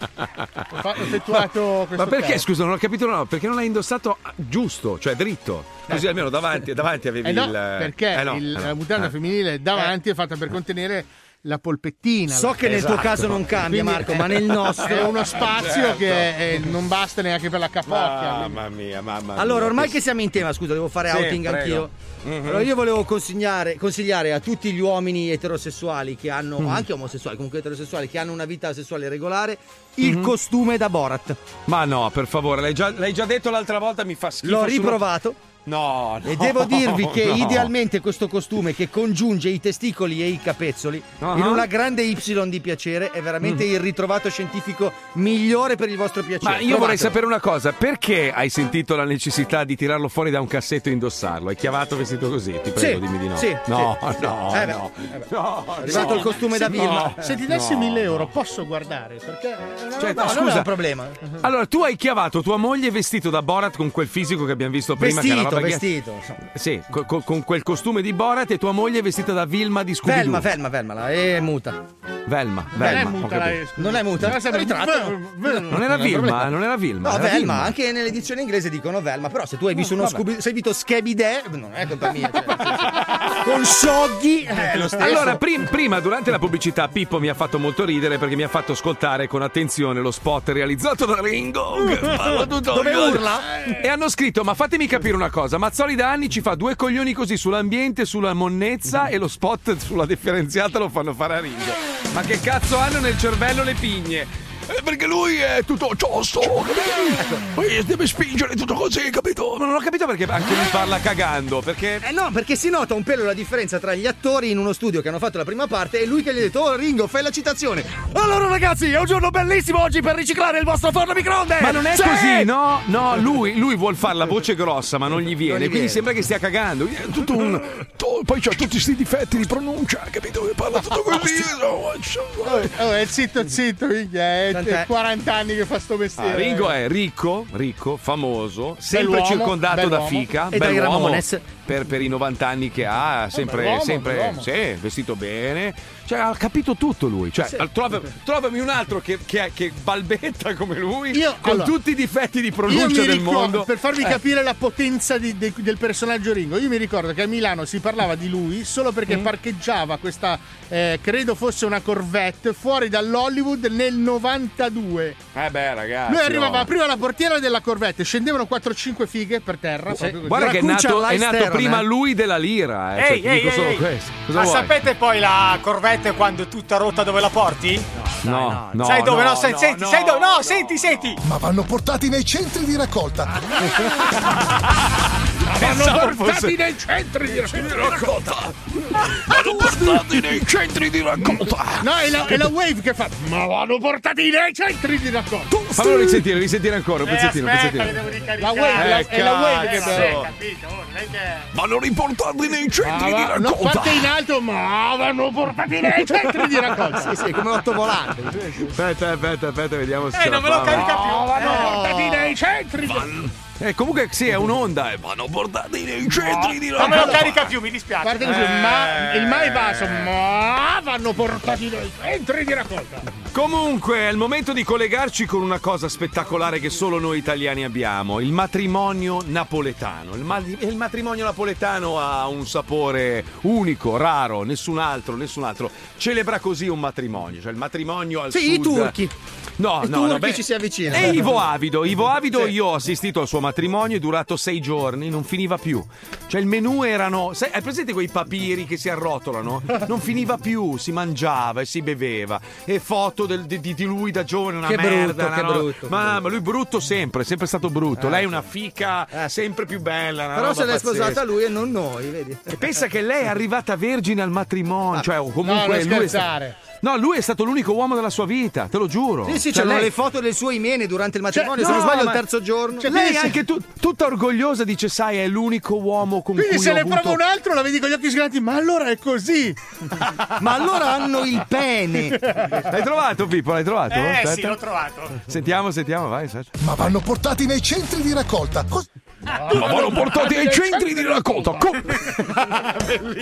Ho effettuato questo Ma perché, test. scusa, non ho capito no, perché non l'hai indossato ah, giusto, cioè dritto. Così almeno davanti, davanti avevi Eh no, il. perché eh no, il- eh no. la mutanda Eh. femminile davanti è fatta per contenere la polpettina. So che nel tuo Esatto. caso non cambia, Quindi Marco, ma nel nostro- è uno spazio Certo. che eh, non basta neanche per la capocchia. Mamma mia, mamma mia. Allora, ormai che siamo in tema, scusa, devo fare Sì, outing prego. anch'io. Mhm. Allora, io volevo consigliare, consigliare a tutti gli uomini eterosessuali che hanno, Mhm. anche omosessuali, comunque eterosessuali, che hanno una vita sessuale regolare, il Mhm. costume da Borat. Ma no, per favore, l'hai già, l'hai già detto l'altra volta, mi fa schifo. L'ho solo- riprovato. No, no, E devo dirvi che no. idealmente questo costume che congiunge i testicoli e i capezzoli Ah. in una grande Y di piacere è veramente Mm. il ritrovato scientifico migliore per il vostro piacere. Ma io vorrei Provatelo. sapere una cosa, perché hai sentito la necessità di tirarlo fuori da un cassetto e indossarlo? Hai chiavato vestito così? Ti prego, Sì, dimmi di no. sì, no, sì, no, Eh beh, no. eh. No, È arrivato no. il costume da No, Vilma. Se ti dessi no. 1000 euro posso guardare perché Cioè, No, scusa, non è un problema. Allora, tu hai chiavato tua moglie vestito da Borat con quel fisico che abbiamo visto prima. che Vestito, una roba che- vestito. insomma. Sì, co- co- con quel costume di Borat e tua moglie vestita da Vilma di Scooby-Doo. Velma, Velma, Velma, la è muta. Velma, Non è Velma. muta, Non è muta? Non era Vilma, non era Vilma. No, era Velma, Vilma. anche nell'edizione inglese dicono Velma, però se tu hai visto uno. Scooby, se hai visto Scabby non è colpa mia. con Soggi, lo stesso. Allora, prim- prima, durante la pubblicità, Pippo mi ha fatto molto ridere perché mi ha fatto ascoltare con attenzione lo spot realizzato da Ringo. tutto Dove urla? E hanno scritto: Ma fatemi capire una cosa: Mazzoli da anni ci fa due coglioni così sull'ambiente, sulla monnezza e lo spot sulla differenziata lo fanno fare a Ringo. Ma che cazzo hanno nel cervello le pigne? Eh, perché lui è tutto ciosso, capito? Poi deve spingere tutto così, capito? Ma non ho capito perché anche lui parla cagando. Perché Eh no, perché si nota un pelo la differenza tra gli attori in uno studio che hanno fatto la prima parte e lui che gli ha detto Oh Ringo, fai la citazione. Allora ragazzi, è un giorno bellissimo oggi per riciclare il vostro forno microonde. Ma non è Sì! così, no? No, lui, lui vuol fare la voce grossa, ma non gli viene. Non gli quindi viene. sembra che stia cagando. È tutto un. to- poi c'ha tutti questi difetti di pronuncia, capito? Che parla tutto così. Oh, è zitto zitto, minchia, è, Tant'è. è 40 anni che fa sto mestiere. Ah, Ringo è ricco, ricco, famoso, sempre Bell'uomo, circondato da bell'uomo. fica, E dai bell'uomo Ramones. Per, per i 90 anni che ha, sempre, bell'uomo, sempre bell'uomo. sì, vestito bene. Cioè, ha capito tutto lui. Cioè, trova- trovami un altro che, che- che balbetta come lui, Io- con allora, tutti i difetti di pronuncia del ricordo, mondo. per farvi Eh. capire la potenza di- de- del personaggio Ringo, io mi ricordo che a Milano si parlava di lui solo perché Mm. parcheggiava questa, eh, credo fosse una Corvette, fuori dall'Hollywood nel 92. Eh beh, ragazzi. Lui arrivava oh. prima alla portiera della Corvette, scendevano 4-5 fighe per terra. così. Guarda che è nato, è nato prima lui della lira. Eh. Cioè, Ehi, ti ehi, dico solo ehi, questo. Cosa Ma vuoi? sapete poi la Corvette quando è tutta rotta dove la porti? No, no, sai dove? No, no, sai- no, senti, no, sai dove? No, no. senti, senti. Ma vanno portati nei centri di raccolta. Pensavo fosse- nei centri di raccolta. Vanno portati nei centri di raccolta. No, è la, è la Wave che fa. Ma vanno portati nei centri di raccolta. Fammelo risentire, risentire ancora, un Eh, pezzettino, un aspetta, pezzettino. La Wave, la- Eh, è la Wave che fa. capito? Oh, non è che... Vanno riportati nei centri di raccolta. parte in alto, ma vanno portati nei centri di raccolta. Sì, sì, come l'ottovolante. Aspetta, aspetta, aspetta, vediamo se Eh, ce non la me lo carica più. No, vanno Eh. portati nei centri di Eh, comunque sì, è un'onda. eh, Vanno portati nei centri di Non me lo carica più, mi dispiace. Parte così, Eh. ma il mai basso, ma vanno portati nei centri di raccolta. Comunque è il momento di collegarci con una cosa spettacolare che solo noi italiani abbiamo, il matrimonio napoletano. Il, ma- il matrimonio napoletano ha un sapore unico, raro, nessun altro, nessun altro. Celebra così un matrimonio, cioè il matrimonio al Sì, i sud. turchi. No, I no, turchi no, beh, ci si avvicinano. E Ivo Avido, Ivo Avido Sì. io ho assistito al suo matrimonio, è durato sei giorni, non finiva più. Cioè il menù erano, sai, hai presente quei papiri che si arrotolano? Non finiva più, si mangiava e si beveva. E foto del- di, di lui da giovane, una Che merda. brutto, una che brutto, Ma, ma lui brutto sempre, è sempre stato brutto. Lei è una fica sempre più bella. Però se l'è sposata lui e non noi, vedi? E pensa che lei è arrivata vergine al matrimonio, cioè o comunque No, lui è. No, lui è stato l'unico uomo della sua vita, te lo giuro. Sì, sì, Cioè, c'erano lei- le foto del suo imene durante il matrimonio, Cioè, se non no, sbaglio ma- il terzo giorno. Cioè, lei è anche tu- tutta orgogliosa, dice, sai, è l'unico uomo con Quindi cui se ho ne avuto... prova un altro, la vedi con gli occhi sgranati, ma allora è così. Ma allora hanno il pene. L'hai trovato, Pippo? L'hai trovato? Eh Aspetta. sì, l'ho trovato. Sentiamo, sentiamo, vai. Sergio. Ma vanno portati nei centri di raccolta. Cos- Ma vanno portati ai centri di raccolta.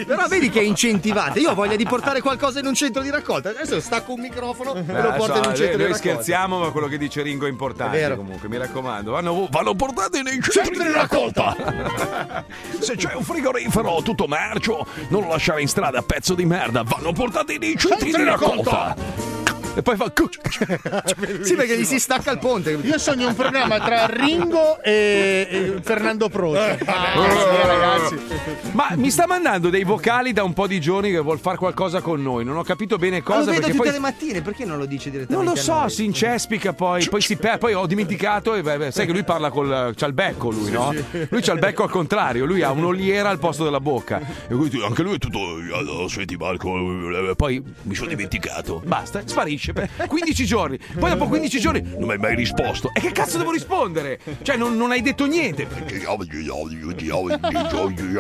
Però vedi che è incentivante. Io ho voglia di portare qualcosa in un centro di raccolta. Adesso stacco un microfono e lo Eh, porto so, in un noi- centro di noi raccolta. scherziamo, ma quello che dice Ringo è importante È comunque, mi raccomando. Vanno, vanno portati nei centri di raccolta. Se c'è un frigorifero tutto marcio, non lo lasciare in strada, pezzo di merda. Vanno portati nei centri di raccolta. E poi fa... Sì, perché gli si stacca il ponte. Io sogno un programma tra Ringo e, e Fernando Proce. Ah, sì, ragazzi. Ma mi sta mandando dei vocali da un po' di giorni che vuol fare qualcosa con noi. Non ho capito bene Ma cosa. lo vedo tutte poi... le mattine, perché non lo dice direttamente? Non lo so, si incespica poi, poi si perde, poi ho dimenticato e beh, beh, sai che lui parla col c'ha il becco lui, no? Lui c'ha il becco al contrario, lui ha un'oliera al posto della bocca. E quindi anche lui è tutto "Ah, senti Marco, eh, poi mi sono dimenticato. Basta, sparisce per 15 giorni. Poi dopo 15 giorni non mi hai mai risposto. E che cazzo devo rispondere? Cioè non, non hai detto niente.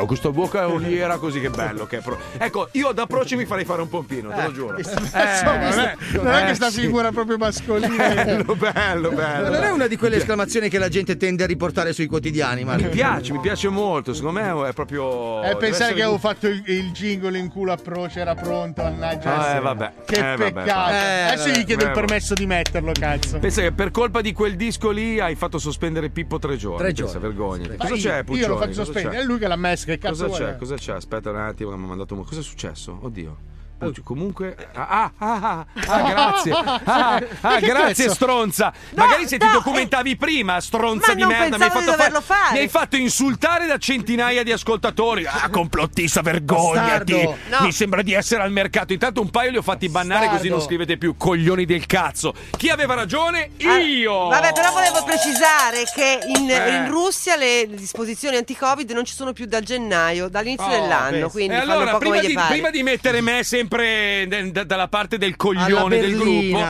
Questa bocca è oliera così che bello che è pro- Ecco, io da proci mi farei fare un pompino, te lo giuro. Insomma, non è che sta figura proprio mascolina. Bello, bello, bello. Non è una di quelle esclamazioni che la gente tende a riportare sui quotidiani, Marco. Mi piace, mi piace molto. Secondo me è proprio. E deve pensare essere che avevo fatto il, il jingle in culo a Proce, era pronto, mannaggia. Ah, eh, vabbè. Che Eh, vabbè, peccato. Eh, Adesso gli chiedo il permesso di metterlo, cazzo. Pensa che per colpa di quel disco lì hai fatto sospendere Pippo tre giorni. Tre Pensa, giorni. vergogna. Ma Cosa io- c'è, Io Puccioni? lo faccio sospendere. È lui che l'ha messo. Che cazzo Cosa c'è? Cosa c'è? Aspetta un attimo, mi ha mandato un... Cosa è successo? Oddio. Pucci- Comunque, ah, ah, ah, ah, grazie, ah, ah, Che grazie, cazzo? stronza. Magari se ti documentavi prima, stronza di merda, mi hai, fatto fare. mi hai fatto insultare da centinaia di ascoltatori. Ah, complottista, vergognati. Bastardo. No. Mi sembra di essere al mercato. Intanto un paio li ho fatti bannare, così non scrivete più coglioni del cazzo. Chi aveva ragione? Io. Vabbè, però volevo precisare che in, Eh. in Russia le disposizioni anti-Covid non ci sono più da gennaio, dall'inizio Oh, dell'anno. Quindi e allora, prima di, prima di mettere me sempre sempre dalla parte del coglione del gruppo.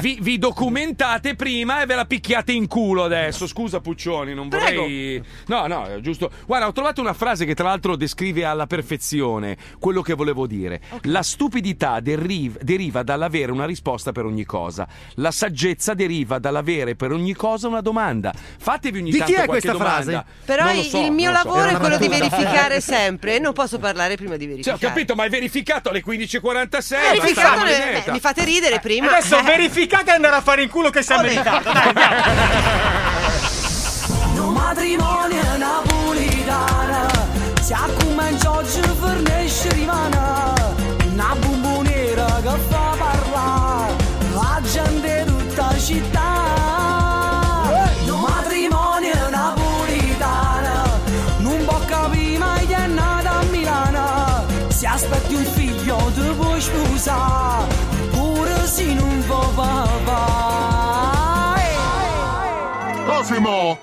Vi, vi, documentate prima e ve la picchiate in culo adesso. Scusa, Puccioni, non vorrei. Prego. No, no, giusto. Guarda, ho trovato una frase che, tra l'altro, descrive alla perfezione quello che volevo dire. Okay. La stupidità deriv- deriva dall'avere una risposta per ogni cosa. La saggezza deriva dall'avere per ogni cosa una domanda. Fatevi ogni di tanto chi è questa frase? Però il, so, il mio lavoro so. è quello di verificare sempre non posso parlare prima di verificare. Cioè, ho capito, ma hai verificato alle 15 11.46. Verificate, beh, beh, mi fate ridere eh, prima. Adesso eh. verificate e andare a fare in culo che si è meritato. Dai, andiamo. matrimonio si accomincia oggi per nesce rimana, una bomboniera che fa parlare, la gente tutta città. Sposare Pure se non va papà Cosimo!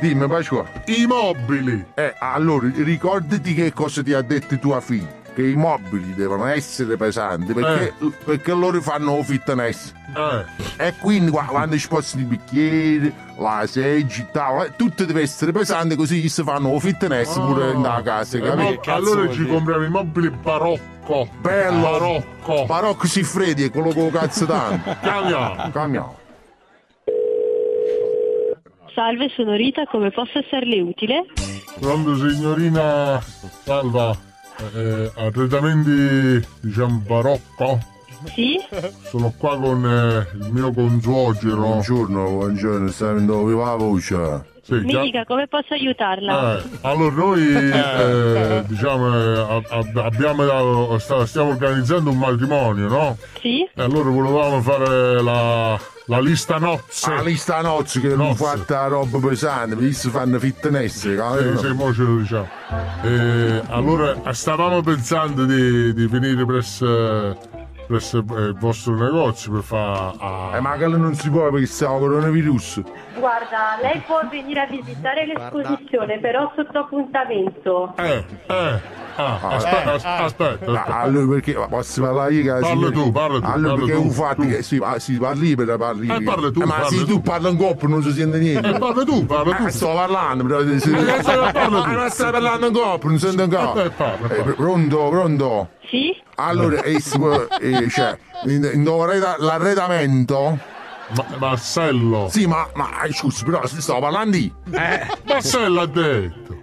Dimmi, Pasqua. I mobili! Eh, allora, ricordati che cosa ti ha detto tua figlia. Che i mobili devono essere pesanti perché, perché loro fanno fitness. E quindi qua- quando sposti i bicchieri, la tavolo, eh, tutto deve essere pesante così si fanno fitness pure in da casa, Eh, capito? allora ci compriamo i mobili barocco. Bello! Barocco. Barocco si freddi è quello con cazzo tanto. Cambiamo. Cambiamo. Salve, sono Rita, come posso esserle utile? Pronto signorina Salva, eh, arredamenti diciamo barocco? Sì? Sono qua con eh, il mio consuogero. Buongiorno, buongiorno, stai avendo viva la voce? Sì, Mi già- dica come posso aiutarla? Eh, allora noi eh, diciamo eh, ab- ab- abbiamo, sta- stiamo organizzando un matrimonio, no? Sì? E allora volevamo fare la, la lista nozze. La lista nozze che non Nozze. fatta roba pesante, visto fanno fitness, Sì, capito? sì, mo ce lo diciamo. Eh, allora stavamo pensando di, di venire presso, eh, il vostro negozio per fare. Eh, ma quello non si può perché siamo coronavirus. Guarda, lei può venire a visitare l'esposizione, però sotto appuntamento. Eh, eh. Ah, aspetta, as- aspetta. Ah, aspetta. allora perché ma posso parlare io? che- Parla sì. tu, parla tu, Allora parla perché tu, un fatto che si, ah, si parla libera, parli Eh, parla tu, ma parla se tu. tu parli in coppia non si sente niente. Eh, parla tu, parla tu. Ah, sto parlando, però se, Eh, stai- parla tu. Ah, non stai parlando in coppia, non sento in coppia. Eh, parla, parla. Eh, pr- pronto, pronto? Sì? Allora, eh, si eh, cioè, in- in- l'arreda- l'arredamento? Ma, Marcello. Sì, ma, ma eh, scusi, però si stavo parlando di. Eh, Marcello ha detto.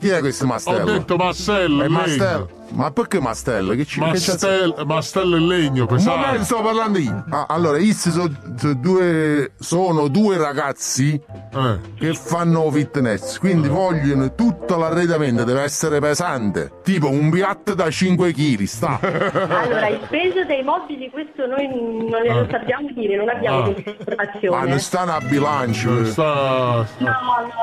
Chi è questo Ho Mastello? detto Marcello. È. Mastello. Ma perché Mastello? Che ci che Mastel- Mastello e legno, Un momento, pesante. sto parlando io. Ah, allora, questi so- so due, sono due ragazzi Eh. che fanno fitness, quindi vogliono tutto l'arredamento, deve essere pesante. Tipo un piatto da 5 kg, sta. Allora, il peso dei mobili, questo noi non glielo sappiamo dire, non abbiamo Ah. questa Ma informazione. non stanno a bilancio. Sta, sta- No,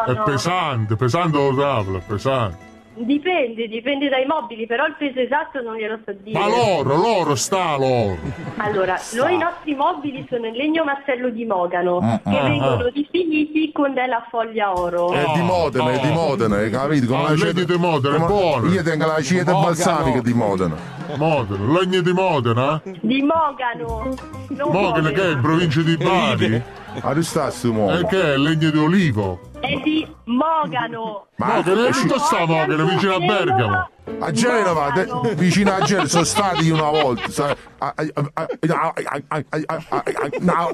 no, è no. pesante, pesante o tavola, è pesante. Dipende, dipende dai mobili, però il peso esatto non glielo so dire. Ma loro, loro sta loro. Allora, noi i nostri mobili sono in legno mastello di Mogano, Mm, che ah, vengono ah. definiti con della foglia oro. È di Modena, è di Modena, hai capito? Ah, la legno ceta- di Modena, è buono. Io tengo la Mogano. balsamica di Modena. Modena, legno di Modena? Di Mogano. Non Modena che è in provincia di Bari? Arrestassi E mo. che è legno di olivo? è di Mogano. Ma Mogano, dove sto sta Mogano? Vicino a Bergamo. A Genova, de- vicino a Genova, sono stati una volta.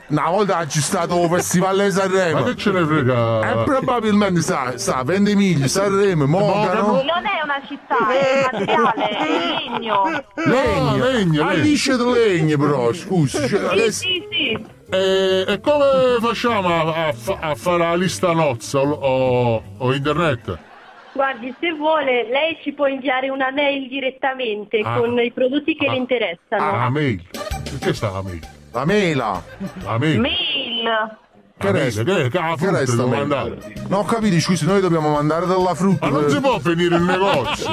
Una volta c'è stato il Festival di Sanremo. Ma che ce ne frega? E probabilmente sa, sta Ventimiglia, Sanremo, Mogano. Non è una città, è materiale, è legno. Legno, legno. Ah, legno. legno. legno però, scusi. Cioè, adesso... Sì, sì, sì. E, e come facciamo a, a a fare la lista nozza o, o- o internet? Guardi, se vuole, lei ci può inviare una mail direttamente Ah. con i prodotti che Ah. le interessano. Ah, mail. Che sta la mail? La mela. La mail. Mail. Che resta? Che, che la Che resta? No, ho capito, scusi, noi dobbiamo mandare della frutta. Ma non si può venire in negozio.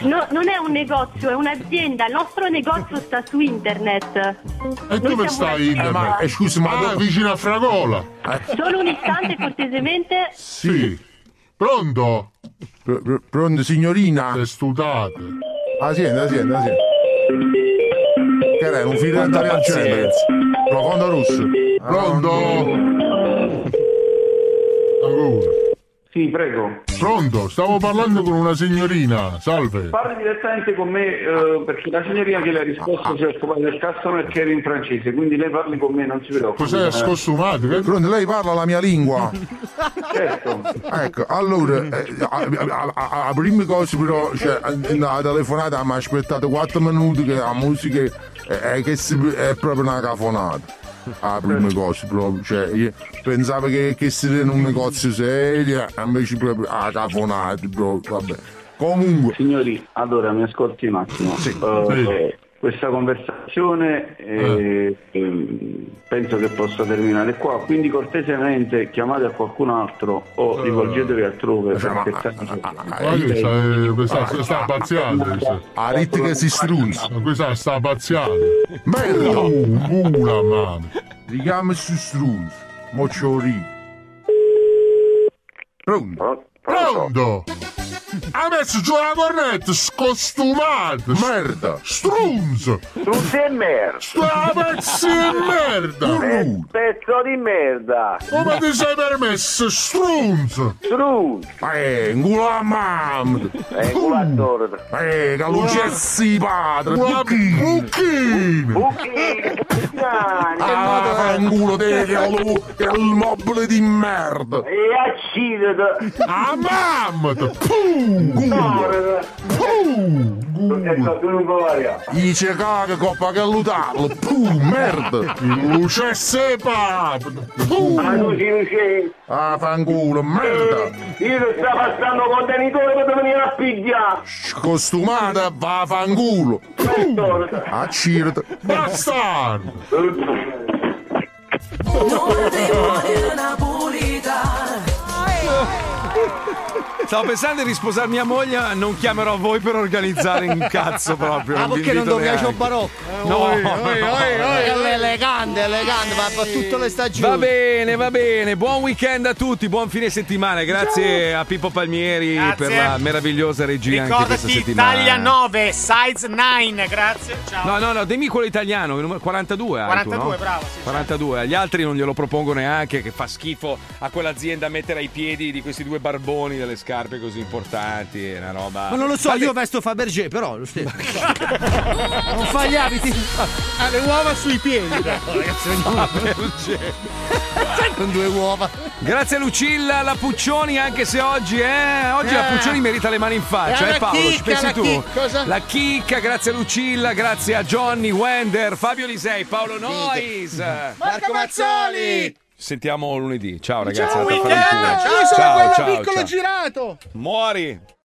No, non è un negozio, è un'azienda. Il nostro negozio sta su internet. E Noi dove sta internet? azienda. ma, eh, scusi, ma Ah, dove- vicino a Fragola. Solo un istante, cortesemente. Sì. Pronto? Pr- pr- Pronto, signorina? Testutate. Azienda, azienda, azienda. Che era? Un figlio di azienda. Profondo russo. Pronto? Ancora. Sì, prego. Pronto? Stavo parlando con una signorina. Salve. Parli direttamente con me eh, perché la signorina che le ha risposto si è occupata del customer care in francese, quindi lei parli con me, non si preoccupi. Cos'è Eh, scostumato? Che- Pronto, lei parla la mia lingua? Certo. Ecco, allora, eh, a, a- a- a prima cosa però, cioè, la telefonata mi ha aspettato 4 minuti che la musica è, è che si- è proprio una cafonata. La prima cosa proprio, cioè, io pensavo che, che in un negozio serio, invece proprio la cafonata, proprio, vabbè. Comunque, Signori, allora mi ascolti un attimo. Eh, Questa conversazione eh, ehm, penso che possa terminare qua, quindi cortesemente chiamate a qualcun altro o rivolgetevi altrove perché stanno Ma questa sta pazziando. questa. a ritte che si strunza. Questa sta pazziando. Merda! Uh, Cula, mamma. Richiama su strunza. Mocciori. Pronto? Pronto? Ha messo giù la cornetta, scostumato. Merda. Strunzo. Struzzi e merda. Sta pezzi di merda. Pe- Pezzo di merda. Come ti sei permesso, strunzo? Struzzi. Eh, in culo a mamma. Eh, culatore. Eh, che lucessi padre. Una bucchino. Bucchini. Ah, in culo te che è il mobile di merda. E accidete. Ah, mamma. I cecare con pagalutarlo, puh, merda, luce sepa, puh, ah, ah fanculo, merda. Eh, io sto passando contenitore per venire a pigliare. Scostumata, va fanculo, puh, accirta, bastardo. Non ti voglio Napolitano. Stavo pensando di risposare mia moglie, ma non chiamerò voi per organizzare un cazzo proprio. Ah, perché non neanche. un barocco? No, Oi, no, oi, no. oi, oi, è elegante, elegante, va per tutte le stagioni. Va bene, va bene. Buon weekend a tutti, buon fine settimana. Grazie a Pippo Palmieri Grazie. per la meravigliosa regia anche questa Ricordati settimana. taglia 9, size 9, grazie. Ciao. No, no, no, dimmi quello italiano, il numero 42 hai tu, 42, no? bravo, sì, 42, agli altri non glielo propongo neanche, che fa schifo a quell'azienda mettere ai piedi di questi due barboni delle scarpe così importanti, è una roba... Ma non lo so, Vabbè, io vesto Fabergé, però lo stesso. non fa gli abiti. Ha le uova sui piedi. Ragazzi, Fabergé. con due uova. Grazie a Lucilla, la Puccioni, anche se oggi, eh, oggi la Eh. Puccioni merita le mani in faccia, eh una Paolo, ci chicca, pensi la tu? chicca, cosa? La chicca, grazie a Lucilla, grazie a Johnny, Wender, Fabio Lisei, Paolo Nois. Marco Mazzoli! Sentiamo lunedì. Ciao ragazzi, Ciao, weekend! Io sono ciao, quello ciao, piccolo ciao. girato! Muori.